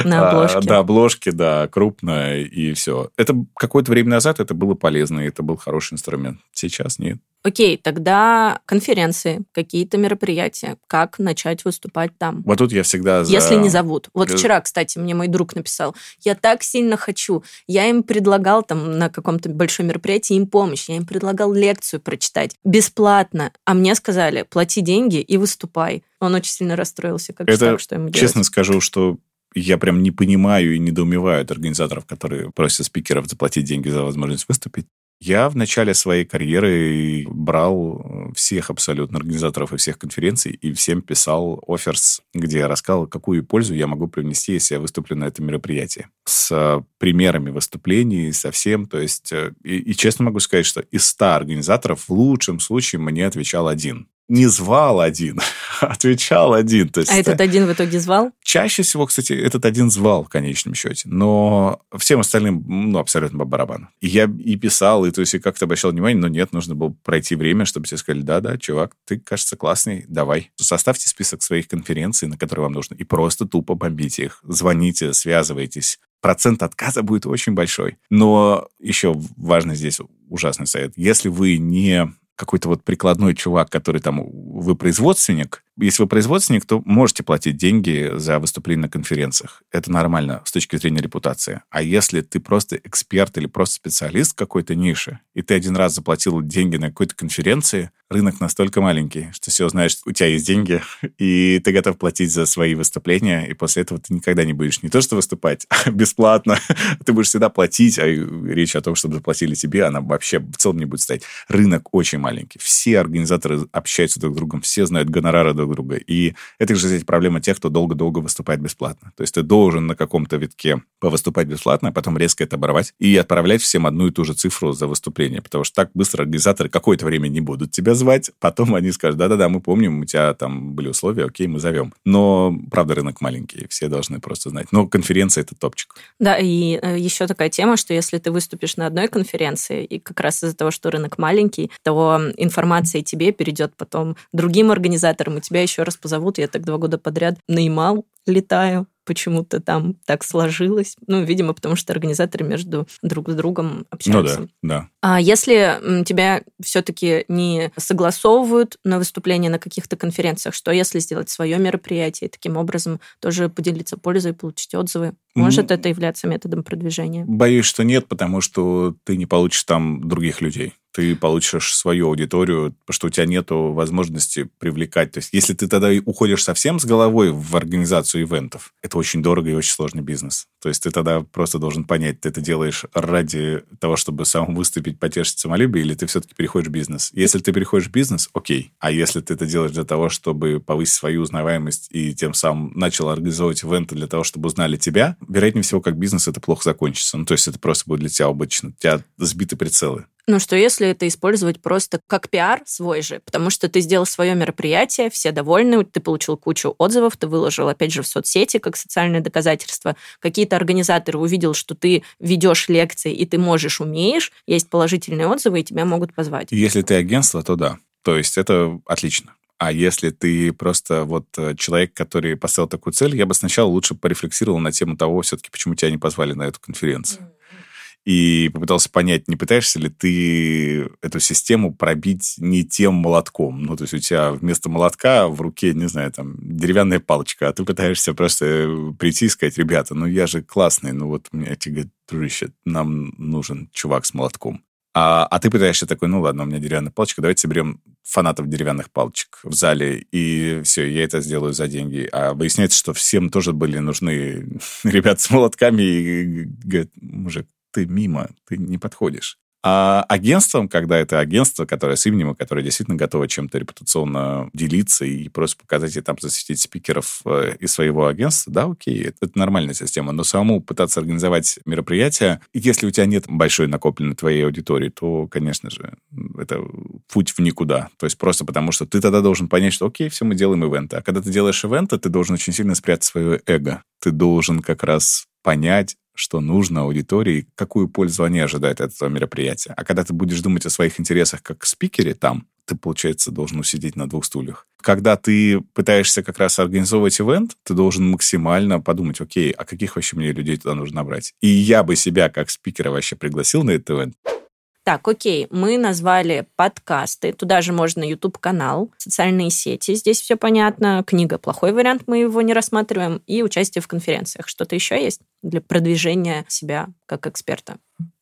на обложке. Да, обложки, да, крупно и все. Это какое-то время назад это было полезно, и это был хороший инструмент. Сейчас нет. Окей, тогда конференции, какие-то мероприятия, как начать выступать там? Вот тут я всегда за... Если не зовут. Вот вчера, кстати, мне мой друг написал, я так сильно хочу. Я им предлагал там на каком-то большом мероприятии им помощь, я им предлагал лекцию прочитать бесплатно, а мне сказали, плати деньги и выступай. Он очень сильно расстроился, как Это, так, что ему делать. честно скажу, что я прям не понимаю и недоумеваю от организаторов, которые просят спикеров заплатить деньги за возможность выступить. Я в начале своей карьеры брал э, всех абсолютно организаторов и всех конференций и всем писал оферс, где я рассказал, какую пользу я могу привнести, если я выступлю на этом мероприятии. С э, примерами выступлений, со всем. То есть, э, и, и честно могу сказать, что из 100 организаторов в лучшем случае мне отвечал один не звал один, отвечал один. То есть, а этот один в итоге звал? Чаще всего, кстати, этот один звал в конечном счете. Но всем остальным, ну, абсолютно по барабану. И я и писал, и то есть и как-то обращал внимание, но нет, нужно было пройти время, чтобы тебе сказали, да-да, чувак, ты, кажется, классный, давай. Составьте список своих конференций, на которые вам нужно, и просто тупо бомбите их. Звоните, связывайтесь. Процент отказа будет очень большой. Но еще важный здесь ужасный совет. Если вы не какой-то вот прикладной чувак, который там, вы производственник, если вы производственник, то можете платить деньги за выступление на конференциях. Это нормально с точки зрения репутации. А если ты просто эксперт или просто специалист какой-то ниши, и ты один раз заплатил деньги на какой-то конференции, рынок настолько маленький, что все знаешь, у тебя есть деньги, и ты готов платить за свои выступления, и после этого ты никогда не будешь не то что выступать, а бесплатно, ты будешь всегда платить, а речь о том, чтобы заплатили тебе, она вообще в целом не будет стоять. Рынок очень маленький. Все организаторы общаются друг с другом, все знают гонорары друг друг друга. И это же здесь проблема тех, кто долго-долго выступает бесплатно. То есть ты должен на каком-то витке повыступать бесплатно, а потом резко это оборвать и отправлять всем одну и ту же цифру за выступление, потому что так быстро организаторы какое-то время не будут тебя звать, потом они скажут, да-да-да, мы помним, у тебя там были условия, окей, мы зовем. Но, правда, рынок маленький, все должны просто знать. Но конференция — это топчик. Да, и э, еще такая тема, что если ты выступишь на одной конференции, и как раз из-за того, что рынок маленький, то информация тебе перейдет потом другим организаторам, у тебя тебя еще раз позовут, я так два года подряд на Ямал летаю, почему-то там так сложилось. Ну, видимо, потому что организаторы между друг с другом общаются. Ну да, да. А если тебя все-таки не согласовывают на выступление на каких-то конференциях, что если сделать свое мероприятие и таким образом тоже поделиться пользой, получить отзывы? Может это являться методом продвижения? Боюсь, что нет, потому что ты не получишь там других людей ты получишь свою аудиторию, что у тебя нет возможности привлекать. То есть, если ты тогда уходишь совсем с головой в организацию ивентов, это очень дорого и очень сложный бизнес. То есть, ты тогда просто должен понять, ты это делаешь ради того, чтобы сам выступить, потешить самолюбие, или ты все-таки переходишь в бизнес. Если ты переходишь в бизнес, окей. А если ты это делаешь для того, чтобы повысить свою узнаваемость и тем самым начал организовывать ивенты для того, чтобы узнали тебя, вероятнее всего, как бизнес это плохо закончится. Ну, то есть, это просто будет для тебя обычно. У тебя сбиты прицелы. Ну, что если это использовать просто как пиар свой же, потому что ты сделал свое мероприятие, все довольны, ты получил кучу отзывов, ты выложил, опять же, в соцсети как социальное доказательство. Какие-то организаторы увидел, что ты ведешь лекции, и ты можешь, умеешь, есть положительные отзывы, и тебя могут позвать. Если ты агентство, то да. То есть это отлично. А если ты просто вот э, человек, который поставил такую цель, я бы сначала лучше порефлексировал на тему того, все-таки, почему тебя не позвали на эту конференцию. Mm и попытался понять, не пытаешься ли ты эту систему пробить не тем молотком. Ну, то есть у тебя вместо молотка в руке, не знаю, там, деревянная палочка, а ты пытаешься просто прийти и сказать, ребята, ну я же классный, ну вот мне тебе говорят, дружище, нам нужен чувак с молотком. А, а ты пытаешься такой, ну ладно, у меня деревянная палочка, давайте соберем фанатов деревянных палочек в зале, и все, я это сделаю за деньги. А выясняется, что всем тоже были нужны ребята с молотками, и говорят, мужик, ты мимо, ты не подходишь. А агентством, когда это агентство, которое с именем, которое действительно готово чем-то репутационно делиться и просто показать и там засветить спикеров э, из своего агентства, да, окей, это, это нормальная система. Но самому пытаться организовать мероприятие, если у тебя нет большой накопленной твоей аудитории, то, конечно же, это путь в никуда. То есть просто потому, что ты тогда должен понять, что окей, все, мы делаем ивенты. А когда ты делаешь ивенты, ты должен очень сильно спрятать свое эго. Ты должен как раз понять, что нужно аудитории, какую пользу они ожидают от этого мероприятия. А когда ты будешь думать о своих интересах как спикере там, ты, получается, должен усидеть на двух стульях. Когда ты пытаешься как раз организовывать ивент, ты должен максимально подумать, окей, а каких вообще мне людей туда нужно набрать? И я бы себя как спикера вообще пригласил на этот ивент. Так, окей, мы назвали подкасты, туда же можно YouTube-канал, социальные сети, здесь все понятно, книга плохой вариант, мы его не рассматриваем, и участие в конференциях. Что-то еще есть для продвижения себя как эксперта?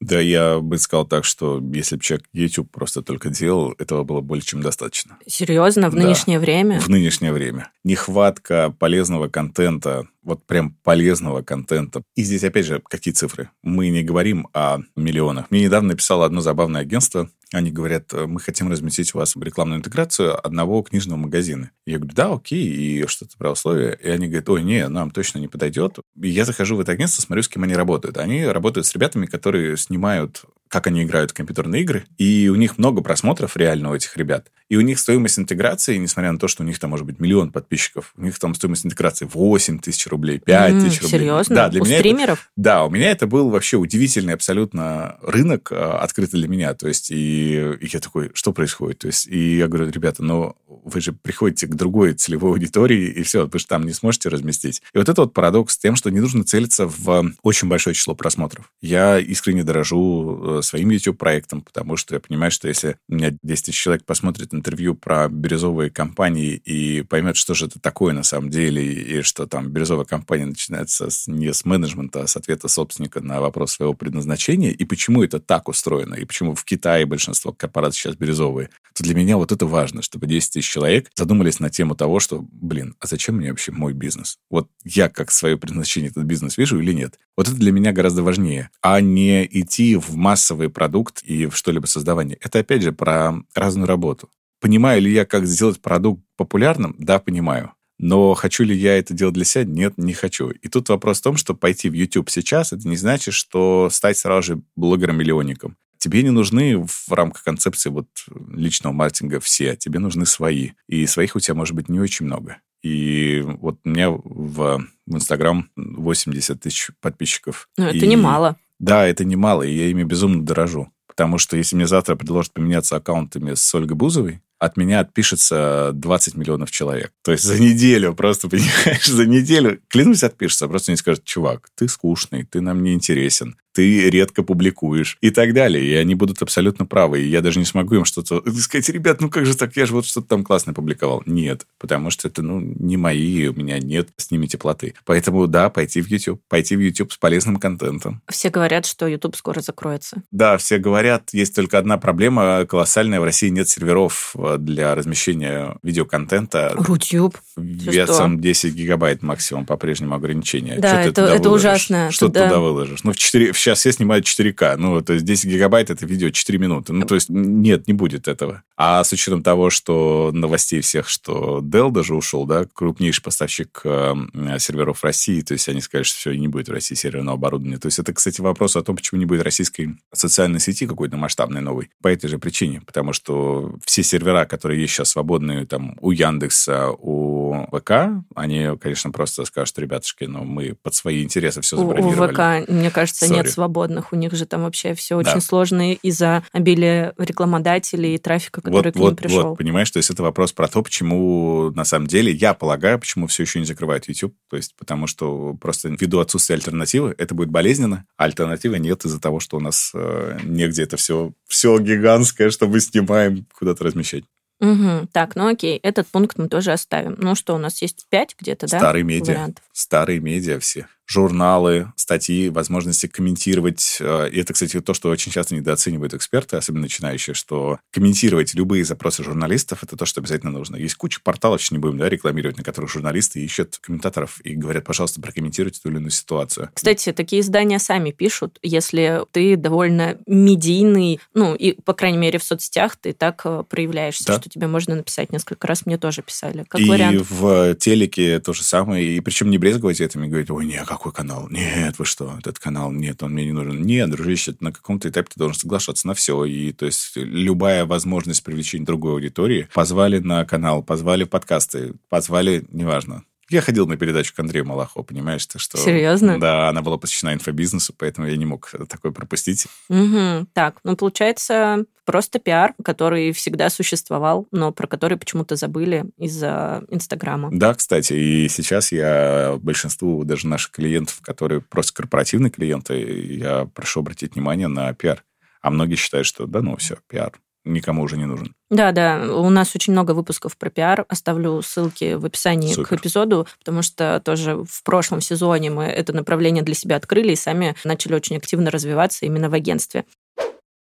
Да, я бы сказал так, что если бы человек YouTube просто только делал, этого было более чем достаточно. Серьезно? В да, нынешнее время? В нынешнее время. Нехватка полезного контента, вот прям полезного контента. И здесь, опять же, какие цифры? Мы не говорим о миллионах. Мне недавно написало одно забавное агентство, они говорят, мы хотим разместить у вас рекламную интеграцию одного книжного магазина. Я говорю, да, окей, и что-то про условия. И они говорят, ой, не, нам точно не подойдет. И я захожу в это агентство, смотрю, с кем они работают. Они работают с ребятами, которые снимают как они играют в компьютерные игры, и у них много просмотров реально у этих ребят. И у них стоимость интеграции, несмотря на то, что у них там может быть миллион подписчиков, у них там стоимость интеграции 8 тысяч рублей, 5 mm, тысяч рублей. Серьезно? Да, для у меня стримеров? Это, да, у меня это был вообще удивительный абсолютно рынок, а, открытый для меня. То есть, и, и я такой, что происходит? То есть, и я говорю, ребята, ну, вы же приходите к другой целевой аудитории, и все, вы же там не сможете разместить. И вот это вот парадокс с тем, что не нужно целиться в очень большое число просмотров. Я искренне дорожу э, своим YouTube-проектом, потому что я понимаю, что если у меня 10 тысяч человек посмотрит интервью про бирюзовые компании и поймет, что же это такое на самом деле, и что там бирюзовая компания начинается с, не с менеджмента, а с ответа собственника на вопрос своего предназначения, и почему это так устроено, и почему в Китае большинство корпораций сейчас бирюзовые, то для меня вот это важно, чтобы 10 тысяч человек задумались на тему того, что, блин, а зачем мне вообще мой бизнес? Вот я как свое предназначение этот бизнес вижу или нет? Вот это для меня гораздо важнее, а не идти в массовый продукт и в что-либо создавание. Это, опять же, про разную работу. Понимаю ли я, как сделать продукт популярным? Да, понимаю. Но хочу ли я это делать для себя? Нет, не хочу. И тут вопрос в том, что пойти в YouTube сейчас, это не значит, что стать сразу же блогером-миллионником. Тебе не нужны в рамках концепции вот личного маркетинга все, тебе нужны свои. И своих у тебя может быть не очень много. И вот у меня в, в Инстаграм 80 тысяч подписчиков. Ну, это и... немало. Да, это немало, и я ими безумно дорожу. Потому что если мне завтра предложат поменяться аккаунтами с Ольгой Бузовой, от меня отпишется 20 миллионов человек. То есть за неделю, просто, понимаешь, за неделю, клянусь, отпишется. Просто мне скажут, чувак, ты скучный, ты нам не интересен ты редко публикуешь и так далее. И они будут абсолютно правы. И я даже не смогу им что-то сказать, ребят, ну как же так, я же вот что-то там классное публиковал. Нет, потому что это, ну, не мои, у меня нет с ними теплоты. Поэтому, да, пойти в YouTube, пойти в YouTube с полезным контентом. Все говорят, что YouTube скоро закроется. Да, все говорят, есть только одна проблема колоссальная, в России нет серверов э, для размещения видеоконтента. Рутюб. Весом 10 гигабайт максимум по-прежнему ограничение. Да, что это, это ужасно. Что ты туда выложишь? Ну, в 4, в сейчас все снимают 4К. Ну, то есть 10 гигабайт это видео 4 минуты. Ну, то есть нет, не будет этого. А с учетом того, что новостей всех, что Dell даже ушел, да, крупнейший поставщик э, серверов России, то есть они сказали, что все, не будет в России серверного оборудования. То есть это, кстати, вопрос о том, почему не будет российской социальной сети какой-то масштабной новой. По этой же причине. Потому что все сервера, которые есть сейчас свободные там у Яндекса, у ВК, они, конечно, просто скажут, ребятушки, ну, мы под свои интересы все забронировали. У ВК, мне кажется, Sorry. нет свободных. У них же там вообще все очень да. сложно из-за обилия рекламодателей и трафика, который вот, к ним вот, пришел. Вот, понимаешь, то есть это вопрос про то, почему на самом деле, я полагаю, почему все еще не закрывают YouTube. То есть потому что просто ввиду отсутствия альтернативы это будет болезненно, а альтернативы нет из-за того, что у нас э, негде это все, все гигантское, что мы снимаем, куда-то размещать. Угу. Так, ну окей, этот пункт мы тоже оставим. Ну что, у нас есть пять где-то, да? Старые медиа. Вариантов? Старые медиа все журналы, статьи, возможности комментировать. Э, и это, кстати, то, что очень часто недооценивают эксперты, особенно начинающие, что комментировать любые запросы журналистов — это то, что обязательно нужно. Есть куча порталов, сейчас не будем да, рекламировать, на которых журналисты ищут комментаторов и говорят, пожалуйста, прокомментируйте ту или иную ситуацию. Кстати, такие издания сами пишут, если ты довольно медийный, ну, и, по крайней мере, в соцсетях ты так э, проявляешься, да. что тебе можно написать несколько раз. Мне тоже писали, как и вариант. И в телеке то же самое. И причем не брезговать этим и говорить, ой, не, как какой канал? Нет, вы что, этот канал, нет, он мне не нужен. Нет, дружище, на каком-то этапе ты должен соглашаться на все. И то есть любая возможность привлечения другой аудитории позвали на канал, позвали в подкасты, позвали, неважно, я ходил на передачу к Андрею Малахову, понимаешь, ты что... Серьезно? Да, она была посвящена инфобизнесу, поэтому я не мог такое пропустить. Угу. Так, ну, получается, просто пиар, который всегда существовал, но про который почему-то забыли из-за Инстаграма. Да, кстати, и сейчас я большинству даже наших клиентов, которые просто корпоративные клиенты, я прошу обратить внимание на пиар. А многие считают, что да ну все, пиар никому уже не нужен. Да, да, у нас очень много выпусков про пиар. Оставлю ссылки в описании Супер. к эпизоду, потому что тоже в прошлом сезоне мы это направление для себя открыли и сами начали очень активно развиваться именно в агентстве.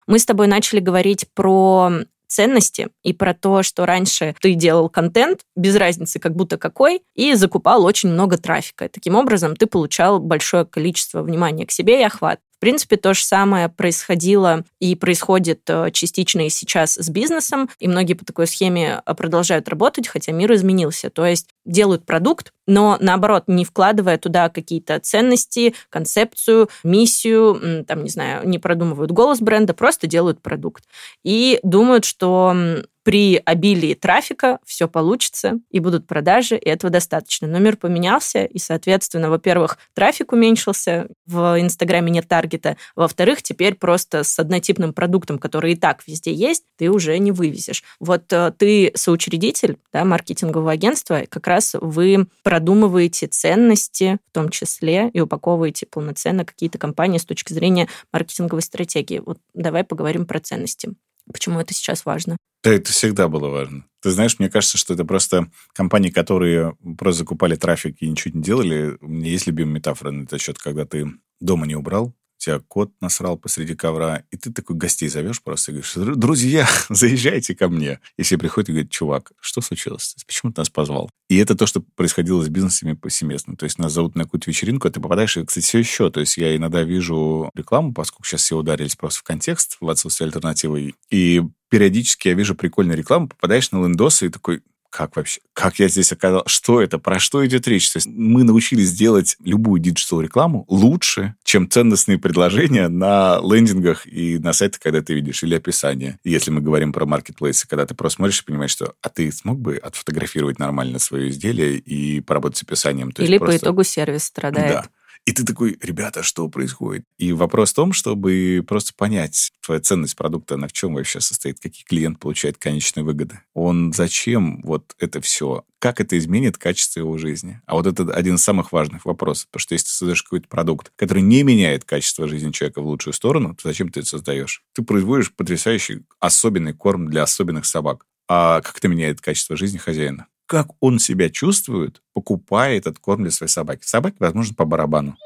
Мы с тобой начали говорить про ценности и про то, что раньше ты делал контент, без разницы как будто какой, и закупал очень много трафика. Таким образом, ты получал большое количество внимания к себе и охват. В принципе, то же самое происходило и происходит э, частично и сейчас с бизнесом, и многие по такой схеме э, продолжают работать, хотя мир изменился. То есть делают продукт, но наоборот, не вкладывая туда какие-то ценности, концепцию, миссию, там, не знаю, не продумывают голос бренда, просто делают продукт. И думают, что при обилии трафика все получится, и будут продажи, и этого достаточно. Но мир поменялся, и, соответственно, во-первых, трафик уменьшился, в Инстаграме нет таргета, во-вторых, теперь просто с однотипным продуктом, который и так везде есть, ты уже не вывезешь. Вот э, ты соучредитель да, маркетингового агентства, как раз вы продумываете ценности в том числе и упаковываете полноценно какие-то компании с точки зрения маркетинговой стратегии. Вот давай поговорим про ценности. Почему это сейчас важно? Да, это всегда было важно. Ты знаешь, мне кажется, что это просто компании, которые просто закупали трафик и ничего не делали. У меня есть любимая метафора на этот счет, когда ты дома не убрал, тебя кот насрал посреди ковра, и ты такой гостей зовешь просто и говоришь, друзья, заезжайте ко мне. И все приходят и говорят, чувак, что случилось? Почему ты нас позвал? И это то, что происходило с бизнесами повсеместно. То есть нас зовут на какую-то вечеринку, а ты попадаешь, и, кстати, все еще. То есть я иногда вижу рекламу, поскольку сейчас все ударились просто в контекст в отсутствие альтернативы, и периодически я вижу прикольную рекламу, попадаешь на лендосы и такой, как вообще, как я здесь оказался, что это, про что идет речь. То есть мы научились делать любую digital-рекламу лучше, чем ценностные предложения на лендингах и на сайтах, когда ты видишь, или описание. если мы говорим про маркетплейсы, когда ты просто смотришь и понимаешь, что а ты смог бы отфотографировать нормально свое изделие и поработать с описанием. То или просто... по итогу сервис страдает. Да. И ты такой, ребята, что происходит? И вопрос в том, чтобы просто понять твоя ценность продукта, на в чем вообще состоит, какие клиент получает конечные выгоды. Он зачем вот это все? Как это изменит качество его жизни? А вот это один из самых важных вопросов. Потому что если ты создаешь какой-то продукт, который не меняет качество жизни человека в лучшую сторону, то зачем ты это создаешь? Ты производишь потрясающий особенный корм для особенных собак. А как это меняет качество жизни хозяина? Как он себя чувствует, покупая этот корм для своей собаки. Собаке, возможно, по барабану.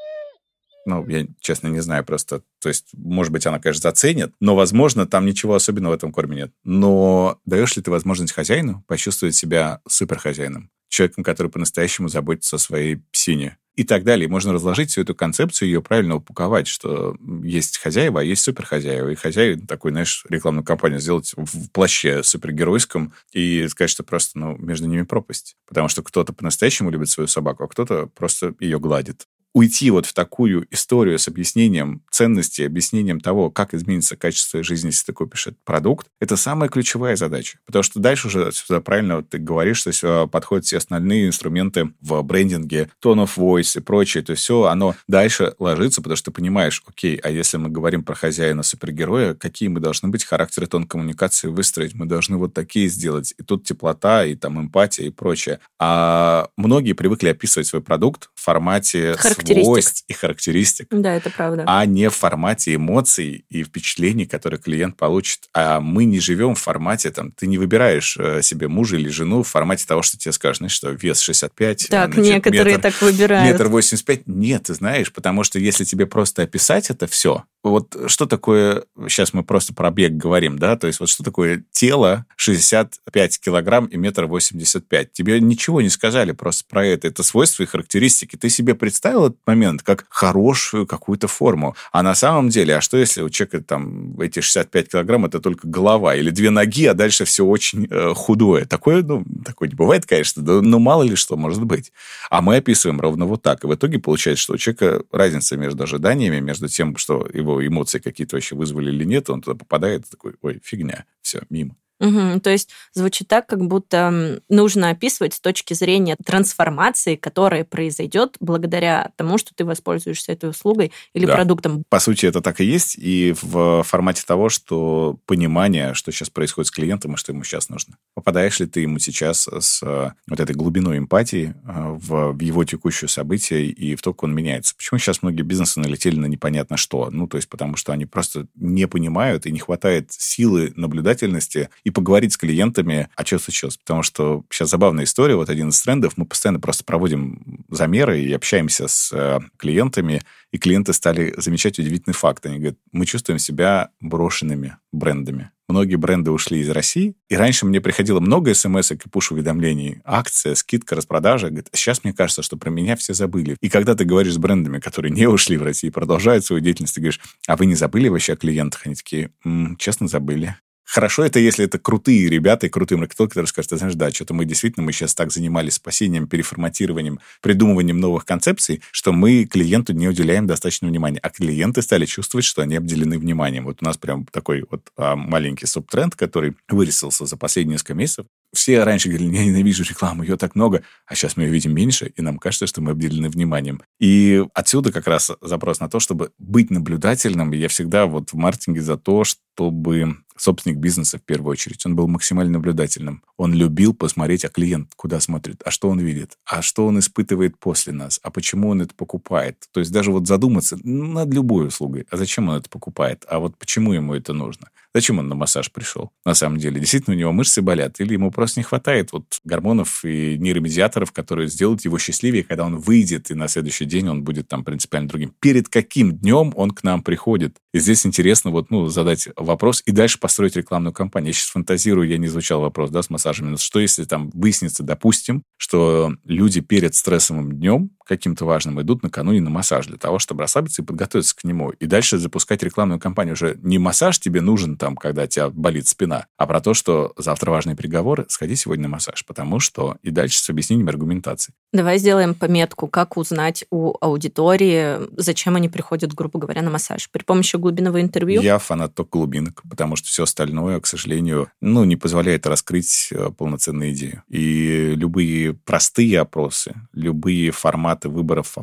Ну, я, честно, не знаю просто. То есть, может быть, она, конечно, заценит, но, возможно, там ничего особенного в этом корме нет. Но даешь ли ты возможность хозяину почувствовать себя суперхозяином? Человеком, который по-настоящему заботится о своей псине и так далее. Можно разложить всю эту концепцию, ее правильно упаковать, что есть хозяева, а есть суперхозяева. И хозяин такой, знаешь, рекламную кампанию сделать в плаще супергеройском и сказать, что просто ну, между ними пропасть. Потому что кто-то по-настоящему любит свою собаку, а кто-то просто ее гладит уйти вот в такую историю с объяснением ценности, объяснением того, как изменится качество жизни, если ты купишь этот продукт, это самая ключевая задача. Потому что дальше уже сюда правильно вот ты говоришь, что все подходят все остальные инструменты в брендинге, tone of voice и прочее. То все, оно дальше ложится, потому что ты понимаешь, окей, а если мы говорим про хозяина супергероя, какие мы должны быть характеры тон коммуникации выстроить? Мы должны вот такие сделать. И тут теплота, и там эмпатия, и прочее. А многие привыкли описывать свой продукт в формате свойств и характеристик. Да, это правда. А не в формате эмоций и впечатлений, которые клиент получит. А мы не живем в формате, там, ты не выбираешь э, себе мужа или жену в формате того, что тебе скажут, знаешь, что вес 65. Так, значит, некоторые метр, так выбирают. Метр 85. Нет, ты знаешь, потому что если тебе просто описать это все, вот что такое, сейчас мы просто про бег говорим, да, то есть вот что такое тело 65 килограмм и метр 85. Тебе ничего не сказали просто про это. Это свойства и характеристики. Ты себе представил этот момент как хорошую какую-то форму. А на самом деле, а что если у человека там эти 65 килограмм это только голова или две ноги, а дальше все очень э, худое? Такое, ну, такое не бывает, конечно, да, но мало ли что может быть. А мы описываем ровно вот так. И в итоге получается, что у человека разница между ожиданиями, между тем, что его эмоции какие-то вообще вызвали или нет, он туда попадает, такой, ой, фигня, все, мимо. Угу, то есть звучит так, как будто нужно описывать с точки зрения трансформации, которая произойдет благодаря тому, что ты воспользуешься этой услугой или да. продуктом. По сути, это так и есть. И в формате того, что понимание, что сейчас происходит с клиентом и что ему сейчас нужно. Попадаешь ли ты ему сейчас с э, вот этой глубиной эмпатии э, в, в его текущее событие и в то, как он меняется? Почему сейчас многие бизнесы налетели на непонятно что? Ну, то есть потому что они просто не понимают и не хватает силы наблюдательности и поговорить с клиентами, а что случилось. Потому что сейчас забавная история, вот один из трендов, мы постоянно просто проводим замеры и общаемся с э, клиентами, и клиенты стали замечать удивительный факт. Они говорят, мы чувствуем себя брошенными брендами. Многие бренды ушли из России, и раньше мне приходило много смс и пуш-уведомлений, акция, скидка, распродажа. Говорит, сейчас мне кажется, что про меня все забыли. И когда ты говоришь с брендами, которые не ушли в Россию, продолжают свою деятельность, ты говоришь, а вы не забыли вообще о клиентах? Они такие, м-м, честно, забыли. Хорошо это, если это крутые ребята и крутые маркетологи, которые скажут, ты знаешь, да, что-то мы действительно, мы сейчас так занимались спасением, переформатированием, придумыванием новых концепций, что мы клиенту не уделяем достаточно внимания. А клиенты стали чувствовать, что они обделены вниманием. Вот у нас прям такой вот а, маленький субтренд, который вырисовался за последние несколько месяцев. Все раньше говорили, я ненавижу рекламу, ее так много, а сейчас мы ее видим меньше, и нам кажется, что мы обделены вниманием. И отсюда как раз запрос на то, чтобы быть наблюдательным. Я всегда вот в маркетинге за то, чтобы собственник бизнеса в первую очередь. Он был максимально наблюдательным. Он любил посмотреть, а клиент куда смотрит, а что он видит, а что он испытывает после нас, а почему он это покупает. То есть даже вот задуматься над любой услугой, а зачем он это покупает, а вот почему ему это нужно. Зачем он на массаж пришел? На самом деле, действительно, у него мышцы болят, или ему просто не хватает вот гормонов и нейромедиаторов, которые сделают его счастливее, когда он выйдет, и на следующий день он будет там принципиально другим. Перед каким днем он к нам приходит? И здесь интересно вот, ну, задать вопрос и дальше построить рекламную кампанию. Я сейчас фантазирую, я не звучал вопрос, да, с массажами. Но что если там выяснится, допустим, что люди перед стрессовым днем каким-то важным идут накануне на массаж для того, чтобы расслабиться и подготовиться к нему. И дальше запускать рекламную кампанию. Уже не массаж тебе нужен там, когда тебя болит спина, а про то, что завтра важный приговор, сходи сегодня на массаж, потому что... И дальше с объяснением аргументации. Давай сделаем пометку, как узнать у аудитории, зачем они приходят, грубо говоря, на массаж. При помощи глубинного интервью? Я фанат только глубинок, потому что все остальное, к сожалению, ну, не позволяет раскрыть э, полноценную идею. И любые простые опросы, любые форматы форматы выборов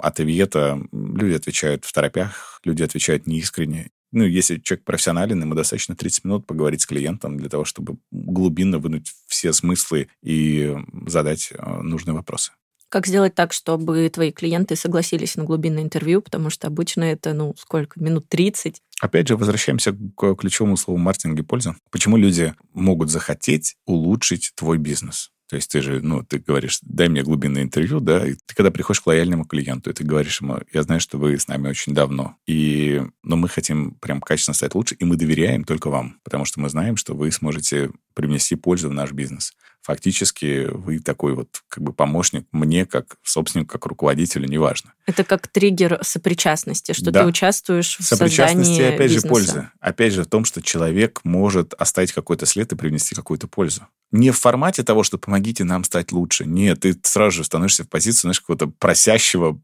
ответа. Люди отвечают в торопях, люди отвечают неискренне. Ну, если человек профессионален, ему достаточно 30 минут поговорить с клиентом для того, чтобы глубинно вынуть все смыслы и задать э, нужные вопросы. Как сделать так, чтобы твои клиенты согласились на глубинное интервью, потому что обычно это, ну, сколько, минут 30? Опять же, возвращаемся к ключевому слову маркетинг и польза. Почему люди могут захотеть улучшить твой бизнес? То есть ты же, ну, ты говоришь, дай мне глубинное интервью, да, и ты когда приходишь к лояльному клиенту, и ты говоришь ему, я знаю, что вы с нами очень давно, и, но мы хотим прям качественно стать лучше, и мы доверяем только вам, потому что мы знаем, что вы сможете привнести пользу в наш бизнес фактически вы такой вот как бы помощник мне, как собственнику, как руководителю, неважно. Это как триггер сопричастности, что да. ты участвуешь в создании опять бизнеса. же, пользы. Опять же, в том, что человек может оставить какой-то след и привнести какую-то пользу. Не в формате того, что помогите нам стать лучше. Нет, ты сразу же становишься в позицию, знаешь, какого-то просящего,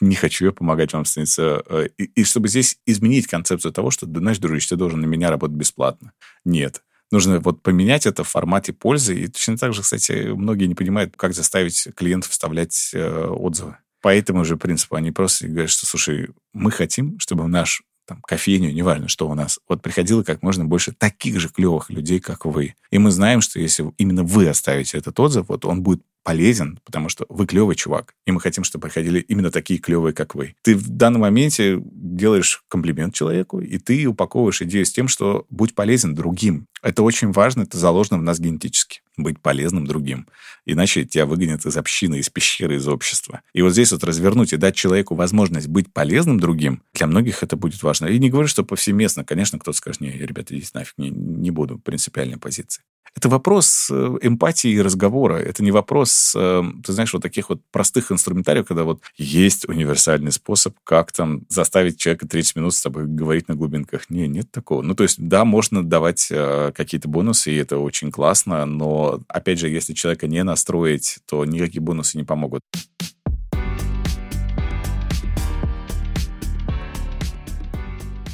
не хочу я помогать вам становиться. Э, и, и чтобы здесь изменить концепцию того, что, знаешь, дружище, ты должен на меня работать бесплатно. Нет нужно вот поменять это в формате пользы. И точно так же, кстати, многие не понимают, как заставить клиентов вставлять э, отзывы. По этому же принципу они просто говорят, что, слушай, мы хотим, чтобы наш там, кофейню, неважно, что у нас, вот приходило как можно больше таких же клевых людей, как вы. И мы знаем, что если именно вы оставите этот отзыв, вот он будет полезен, потому что вы клевый чувак, и мы хотим, чтобы приходили именно такие клевые, как вы. Ты в данном моменте делаешь комплимент человеку, и ты упаковываешь идею с тем, что будь полезен другим. Это очень важно, это заложено в нас генетически быть полезным другим. Иначе тебя выгонят из общины, из пещеры, из общества. И вот здесь вот развернуть и дать человеку возможность быть полезным другим, для многих это будет важно. И не говорю, что повсеместно. Конечно, кто-то скажет, не, ребята, здесь нафиг не, не буду, принципиальной позиции. Это вопрос э, эмпатии и разговора. Это не вопрос, э, ты знаешь, вот таких вот простых инструментариев, когда вот есть универсальный способ, как там заставить человека 30 минут с тобой говорить на глубинках. Не, нет такого. Ну, то есть, да, можно давать э, какие-то бонусы, и это очень классно, но, опять же, если человека не настроить, то никакие бонусы не помогут.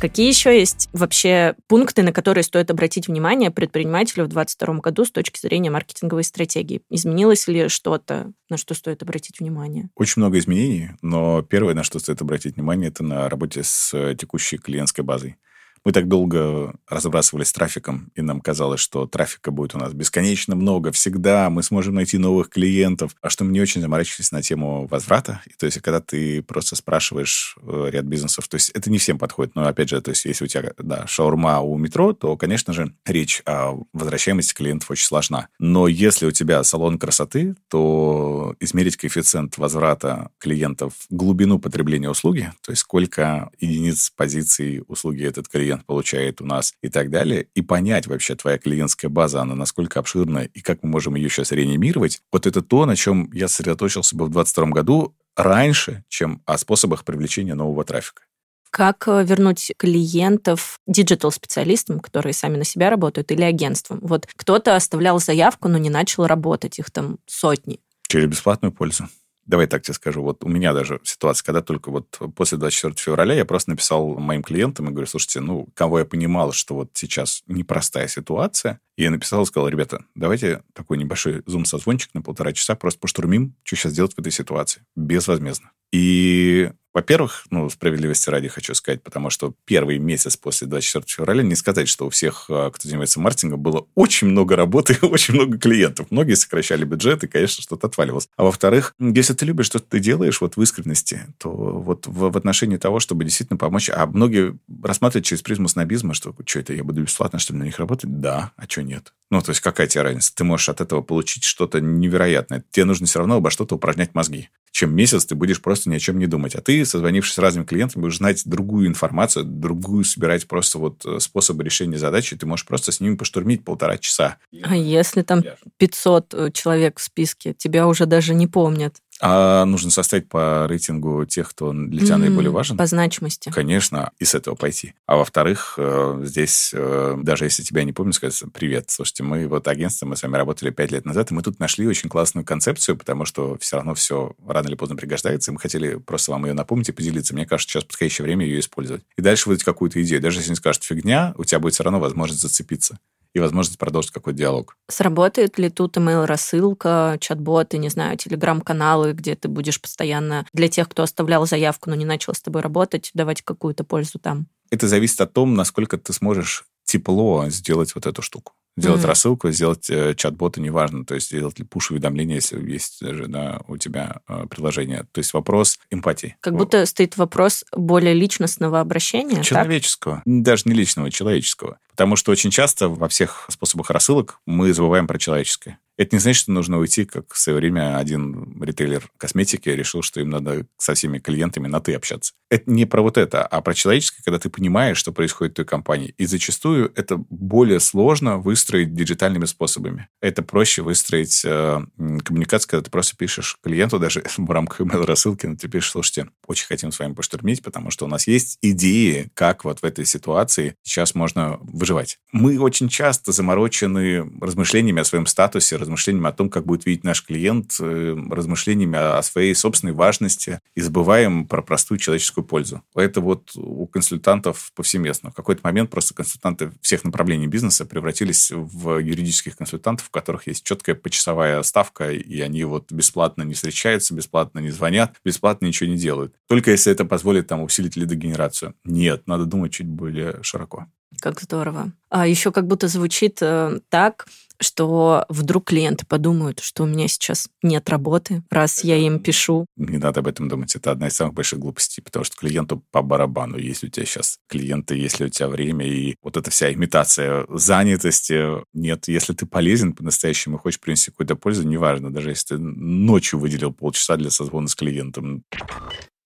Какие еще есть вообще пункты, на которые стоит обратить внимание предпринимателю в 2022 году с точки зрения маркетинговой стратегии? Изменилось ли что-то, на что стоит обратить внимание? Очень много изменений, но первое, на что стоит обратить внимание, это на работе с текущей клиентской базой. Мы так долго разбрасывались трафиком, и нам казалось, что трафика будет у нас бесконечно много, всегда, мы сможем найти новых клиентов, а что мы не очень заморачивались на тему возврата. И, то есть, когда ты просто спрашиваешь э, ряд бизнесов, то есть это не всем подходит, но, опять же, то есть если у тебя, да, шаурма у метро, то, конечно же, речь о возвращаемости клиентов очень сложна. Но если у тебя салон красоты, то измерить коэффициент возврата клиентов, глубину потребления услуги, то есть сколько единиц позиций услуги этот клиент клиент получает у нас и так далее, и понять вообще твоя клиентская база, она насколько обширная, и как мы можем ее сейчас реанимировать, вот это то, на чем я сосредоточился бы в 2022 году раньше, чем о способах привлечения нового трафика. Как э, вернуть клиентов digital-специалистам, которые сами на себя работают, или агентствам? Вот кто-то оставлял заявку, но не начал работать, их там сотни. Через бесплатную пользу. Давай так тебе скажу. Вот у меня даже ситуация, когда только вот после 24 февраля я просто написал моим клиентам и говорю, слушайте, ну, кого я понимал, что вот сейчас непростая ситуация, и я написал и сказал, ребята, давайте такой небольшой зум-созвончик на полтора часа просто поштурмим, что сейчас делать в этой ситуации. Безвозмездно. И во-первых, ну, справедливости ради хочу сказать, потому что первый месяц после 24 февраля не сказать, что у всех, а, кто занимается маркетингом, было очень много работы очень много клиентов. Многие сокращали бюджет, и, конечно, что-то отваливалось. А во-вторых, если ты любишь, что ты делаешь вот в искренности, то вот в, в отношении того, чтобы действительно помочь, а многие рассматривают через призму снобизма, что что это, я буду бесплатно, что ли, на них работать? Да, а что нет? Ну, то есть какая тебе разница? Ты можешь от этого получить что-то невероятное. Тебе нужно все равно обо что-то упражнять мозги. Чем месяц ты будешь просто ни о чем не думать. А ты, созвонившись с разными клиентами, будешь знать другую информацию, другую собирать просто вот э, способы решения задачи. Ты можешь просто с ними поштурмить полтора часа. А если там 500 э, человек в списке, тебя уже даже не помнят? А нужно составить по рейтингу тех, кто для тебя mm, наиболее важен. По значимости. Конечно, и с этого пойти. А во-вторых, э, здесь, э, даже если тебя не помню, сказать привет. Слушайте, мы вот агентство, мы с вами работали пять лет назад, и мы тут нашли очень классную концепцию, потому что все равно все рано или поздно пригождается, и мы хотели просто вам ее напомнить и поделиться. Мне кажется, сейчас подходящее время ее использовать. И дальше выдать какую-то идею. Даже если не скажут фигня, у тебя будет все равно возможность зацепиться и возможность продолжить какой-то диалог. Сработает ли тут email-рассылка, чат-боты, не знаю, телеграм-каналы, где ты будешь постоянно для тех, кто оставлял заявку, но не начал с тобой работать, давать какую-то пользу там? Это зависит от того, насколько ты сможешь тепло сделать вот эту штуку. Сделать mm-hmm. рассылку, сделать э, чат-бота, неважно, то есть сделать ли пуш-уведомление, если есть же да, у тебя э, приложение. То есть вопрос эмпатии. Как будто стоит вопрос более личностного обращения, Человеческого. Так? Даже не личного, человеческого. Потому что очень часто во всех способах рассылок мы забываем про человеческое. Это не значит, что нужно уйти, как в свое время один ритейлер косметики решил, что им надо со всеми клиентами на «ты» общаться. Это не про вот это, а про человеческое, когда ты понимаешь, что происходит в той компании. И зачастую это более сложно выстроить диджитальными способами. Это проще выстроить э, коммуникацию, когда ты просто пишешь клиенту, даже в рамках email-рассылки, но ты пишешь, слушайте, очень хотим с вами поштурмить, потому что у нас есть идеи, как вот в этой ситуации сейчас можно выживать. Мы очень часто заморочены размышлениями о своем статусе, размышлениями о том, как будет видеть наш клиент, э, размышлениями о своей собственной важности и забываем про простую человеческую пользу. Это вот у консультантов повсеместно. В какой-то момент просто консультанты всех направлений бизнеса превратились в юридических консультантов, в которых есть четкая почасовая ставка, и они вот бесплатно не встречаются, бесплатно не звонят, бесплатно ничего не делают. Только если это позволит там усилить лидогенерацию. Нет, надо думать чуть более широко. Как здорово. А еще как будто звучит э, так, что вдруг клиенты подумают, что у меня сейчас нет работы, раз я им пишу. Не надо об этом думать. Это одна из самых больших глупостей, потому что клиенту по барабану, если у тебя сейчас клиенты, если у тебя время, и вот эта вся имитация занятости нет. Если ты полезен по-настоящему и хочешь принести какую-то пользу, неважно, даже если ты ночью выделил полчаса для созвона с клиентом,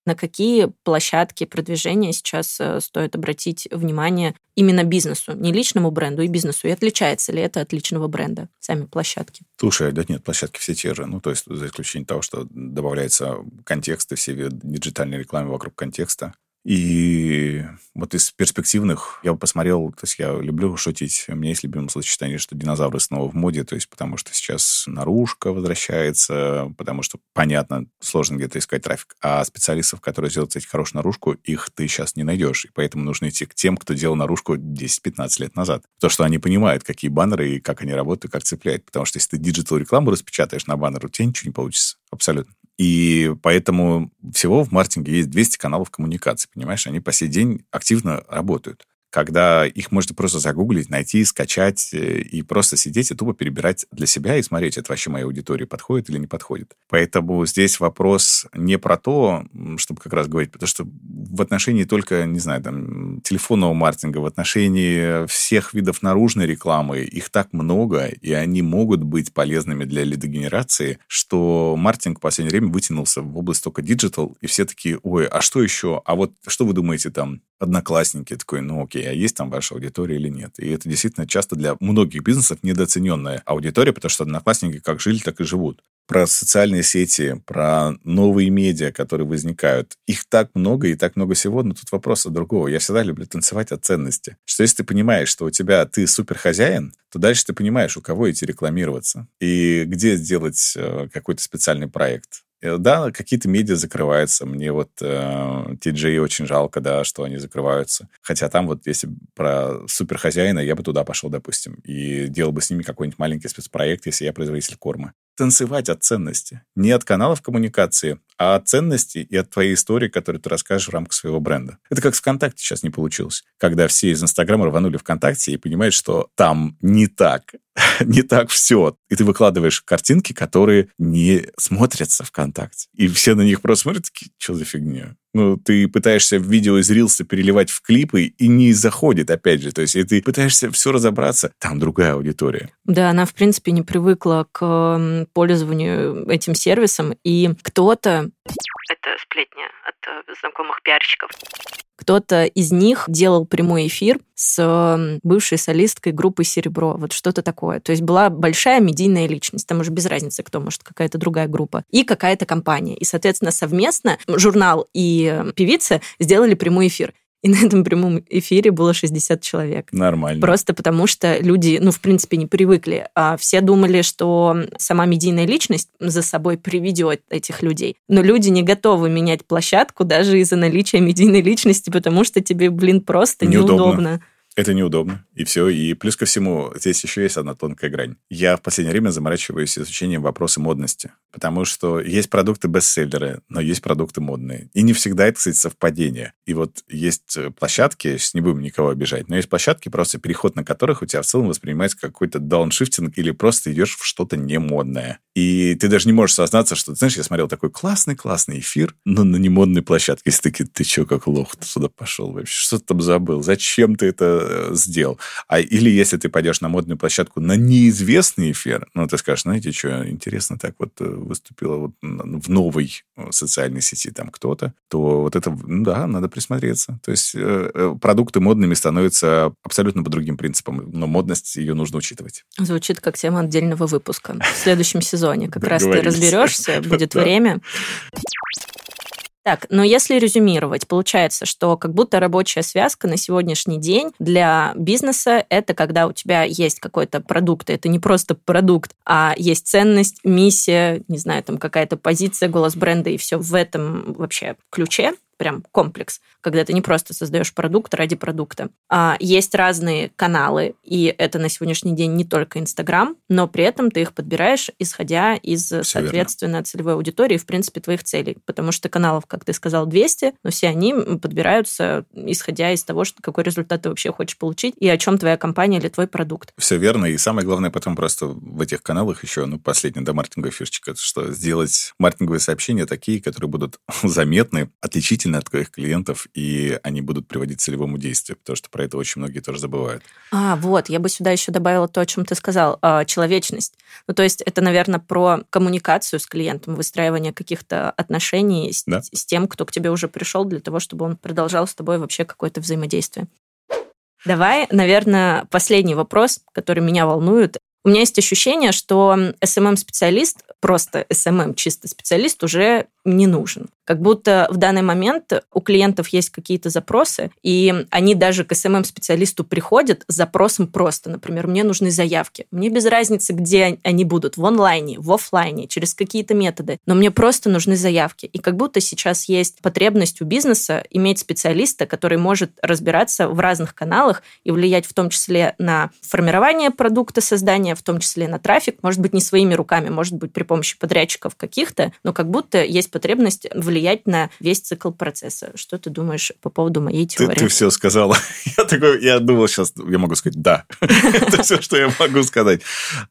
на какие площадки продвижения сейчас э, стоит обратить внимание именно бизнесу, не личному бренду, и бизнесу? И отличается ли это от личного бренда, сами площадки? Слушай, да нет, площадки все те же. Ну, то есть за исключением того, что добавляется контекст и все виды диджитальной рекламы вокруг контекста. И вот из перспективных я посмотрел, то есть я люблю шутить, у меня есть любимое словосочетание, что динозавры снова в моде, то есть потому что сейчас наружка возвращается, потому что, понятно, сложно где-то искать трафик, а специалистов, которые сделают, кстати, хорошую наружку, их ты сейчас не найдешь, и поэтому нужно идти к тем, кто делал наружку 10-15 лет назад. То, что они понимают, какие баннеры и как они работают, как цепляют, потому что если ты digital рекламу распечатаешь на баннер, у тебя ничего не получится, абсолютно. И поэтому всего в маркетинге есть 200 каналов коммуникации, понимаешь? Они по сей день активно работают когда их можно просто загуглить, найти, скачать э, и просто сидеть и тупо перебирать для себя и смотреть, это вообще моей аудитории подходит или не подходит. Поэтому здесь вопрос не про то, чтобы как раз говорить, потому что в отношении только, не знаю, там, телефонного маркетинга, в отношении всех видов наружной рекламы, их так много, и они могут быть полезными для лидогенерации, что маркетинг в последнее время вытянулся в область только digital, и все такие, ой, а что еще? А вот что вы думаете там? Одноклассники такой, ну окей, а есть там ваша аудитория или нет? И это действительно часто для многих бизнесов недооцененная аудитория, потому что одноклассники как жили, так и живут. про социальные сети, про новые медиа, которые возникают. Их так много и так много всего, но тут вопрос от другого. Я всегда люблю танцевать от ценности. Что если ты понимаешь, что у тебя ты суперхозяин, то дальше ты понимаешь, у кого идти рекламироваться и где сделать э, какой-то специальный проект. Э, да, какие-то медиа закрываются. Мне вот э, TJ очень жалко, да, что они закрываются. Хотя там вот, если про суперхозяина, я бы туда пошел, допустим, и делал бы с ними какой-нибудь маленький спецпроект, если я производитель корма. Танцевать от ценности. Не от каналов коммуникации, а от ценности и от твоей истории, которую ты расскажешь в рамках своего бренда. Это как ВКонтакте сейчас не получилось. Когда все из Инстаграма рванули ВКонтакте и понимают, что там не так. не так все. И ты выкладываешь картинки, которые не смотрятся ВКонтакте. И все на них просто смотрят, такие, что за фигня? Ну, ты пытаешься видео из Рилса переливать в клипы, и не заходит, опять же. То есть, и ты пытаешься все разобраться, там другая аудитория. Да, она, в принципе, не привыкла к пользованию этим сервисом, и кто-то... Это сплетня от э, знакомых пиарщиков кто-то из них делал прямой эфир с бывшей солисткой группы «Серебро». Вот что-то такое. То есть была большая медийная личность. Там уже без разницы, кто, может, какая-то другая группа. И какая-то компания. И, соответственно, совместно журнал и певица сделали прямой эфир. И на этом прямом эфире было 60 человек. Нормально. Просто потому что люди, ну, в принципе, не привыкли. А все думали, что сама медийная личность за собой приведет этих людей. Но люди не готовы менять площадку даже из-за наличия медийной личности, потому что тебе, блин, просто неудобно. неудобно. Это неудобно, и все. И плюс ко всему, здесь еще есть одна тонкая грань. Я в последнее время заморачиваюсь изучением вопроса модности, потому что есть продукты-бестселлеры, но есть продукты модные. И не всегда это, кстати, совпадение. И вот есть э, площадки, не будем никого обижать, но есть площадки, просто переход на которых у тебя в целом воспринимается какой-то дауншифтинг или просто идешь в что-то немодное. И ты даже не можешь сознаться, что, знаешь, я смотрел такой классный-классный эфир, но на немодной площадке. И ты такие, ты что, как лох, ты сюда пошел вообще? Что ты там забыл? Зачем ты это Э, сделал. А или если ты пойдешь на модную площадку на неизвестный эфир, ну, ты скажешь, знаете, что, интересно, так вот э, выступила вот в новой э, социальной сети там кто-то, то вот это, ну, да, надо присмотреться. То есть продукты модными становятся абсолютно по другим принципам, но модность ее нужно учитывать. Звучит как тема отдельного выпуска. В следующем сезоне как раз ты разберешься, будет время. Так, но если резюмировать, получается, что как будто рабочая связка на сегодняшний день для бизнеса это когда у тебя есть какой-то продукт, это не просто продукт, а есть ценность, миссия, не знаю, там какая-то позиция, голос бренда и все в этом вообще ключе прям комплекс, когда ты не просто создаешь продукт ради продукта. А есть разные каналы, и это на сегодняшний день не только Инстаграм, но при этом ты их подбираешь, исходя из, все соответственно, верно. целевой аудитории, в принципе, твоих целей. Потому что каналов, как ты сказал, 200, но все они подбираются, исходя из того, что, какой результат ты вообще хочешь получить и о чем твоя компания или твой продукт. Все верно, и самое главное потом просто в этих каналах еще, ну, последний, да, маркетинговый фишечка, что сделать маркетинговые сообщения такие, которые будут заметны, отличительны действительно от твоих клиентов, и они будут приводить к целевому действию, потому что про это очень многие тоже забывают. А, вот, я бы сюда еще добавила то, о чем ты сказал, а, человечность. Ну, то есть это, наверное, про коммуникацию с клиентом, выстраивание каких-то отношений с, да. с тем, кто к тебе уже пришел, для того, чтобы он продолжал с тобой вообще какое-то взаимодействие. Давай, наверное, последний вопрос, который меня волнует. У меня есть ощущение, что SMM-специалист, просто SMM, чисто специалист, уже не нужен. Как будто в данный момент у клиентов есть какие-то запросы, и они даже к SMM-специалисту приходят с запросом просто. Например, мне нужны заявки. Мне без разницы, где они будут, в онлайне, в офлайне, через какие-то методы. Но мне просто нужны заявки. И как будто сейчас есть потребность у бизнеса иметь специалиста, который может разбираться в разных каналах и влиять в том числе на формирование продукта, создание, в том числе на трафик. Может быть, не своими руками, может быть, при помощи подрядчиков каких-то, но как будто есть потребность влиять на весь цикл процесса. Что ты думаешь по поводу моей теории? Ты, ты все сказала. Я такой, я думал сейчас, я могу сказать да. Это все, что я могу сказать.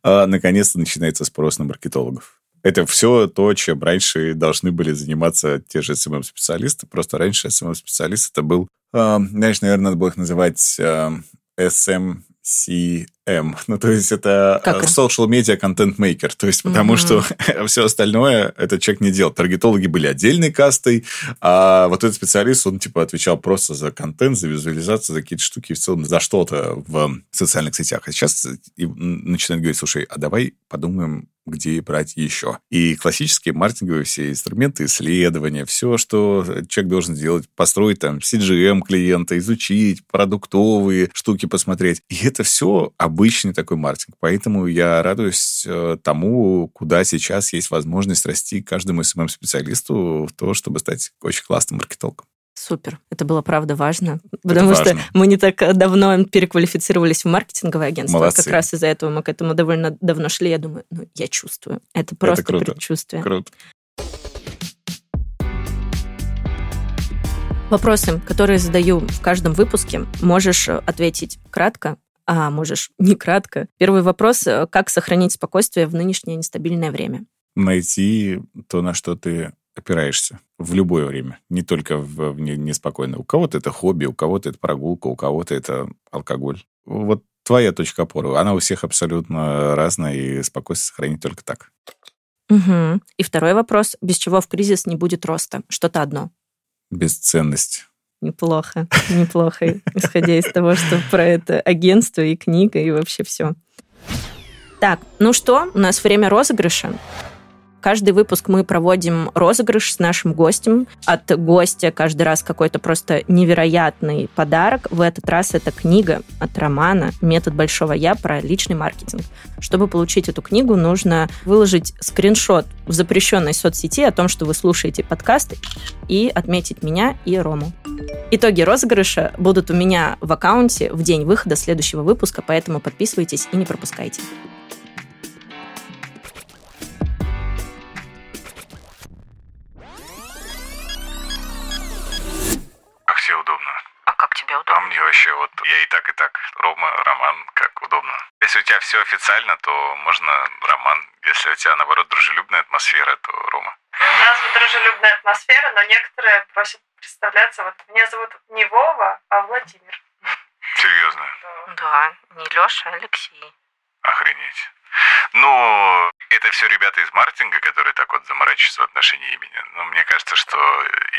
А, наконец-то начинается спрос на маркетологов. Это все то, чем раньше должны были заниматься те же SMM-специалисты. Просто раньше SMM-специалист это был, а, знаешь, наверное, надо было их называть а, CM. Ну, то есть это как? Э, social media content maker. То есть потому mm-hmm. что все остальное этот человек не делал. Таргетологи были отдельной кастой, а вот этот специалист, он типа отвечал просто за контент, за визуализацию, за какие-то штуки, в целом за что-то в социальных сетях. А сейчас начинают говорить, слушай, а давай подумаем где брать еще. И классические маркетинговые все инструменты исследования, все, что человек должен сделать, построить там CGM клиента, изучить продуктовые штуки посмотреть. И это все обычный такой маркетинг. Поэтому я радуюсь э, тому, куда сейчас есть возможность расти каждому СММ-специалисту в то, чтобы стать очень классным маркетологом. Супер. Это было, правда, важно. Потому важно. что мы не так давно переквалифицировались в маркетинговое агентство. Молодцы. Как раз из-за этого мы к этому довольно давно шли. Я думаю, ну, я чувствую. Это просто Это круто. предчувствие. Круто. Вопросы, которые задаю в каждом выпуске, можешь ответить кратко, а можешь не кратко. Первый вопрос. Как сохранить спокойствие в нынешнее нестабильное время? Найти то, на что ты опираешься в любое время, не только в, в неспокойное. У кого-то это хобби, у кого-то это прогулка, у кого-то это алкоголь. Вот твоя точка опоры, она у всех абсолютно разная, и спокойствие сохранить только так. Угу. И второй вопрос. Без чего в кризис не будет роста? Что-то одно. Бесценность. Неплохо, неплохо, исходя из того, что про это агентство и книга, и вообще все. Так, ну что, у нас время розыгрыша. Каждый выпуск мы проводим розыгрыш с нашим гостем. От гостя каждый раз какой-то просто невероятный подарок. В этот раз это книга от Романа «Метод большого я» про личный маркетинг. Чтобы получить эту книгу, нужно выложить скриншот в запрещенной соцсети о том, что вы слушаете подкасты, и отметить меня и Рому. Итоги розыгрыша будут у меня в аккаунте в день выхода следующего выпуска, поэтому подписывайтесь и не пропускайте. Мне вообще вот я и так, и так. Рома, Роман, как удобно. Если у тебя все официально, то можно Роман. Если у тебя, наоборот, дружелюбная атмосфера, то Рома. У нас дружелюбная атмосфера, но некоторые просят представляться. Вот меня зовут не Вова, а Владимир. Серьезно? Да, да не Леша, а Алексей. Охренеть. Ну, это все ребята из маркетинга, которые так вот заморачиваются в отношении имени. Но мне кажется, что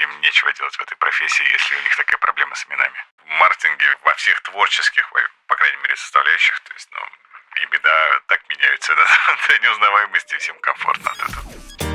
им нечего делать в этой профессии, если у них такая проблема с именами. В маркетинге во всех творческих, по крайней мере, составляющих, то есть, ну, имена так меняются до неузнаваемости, всем комфортно от этого.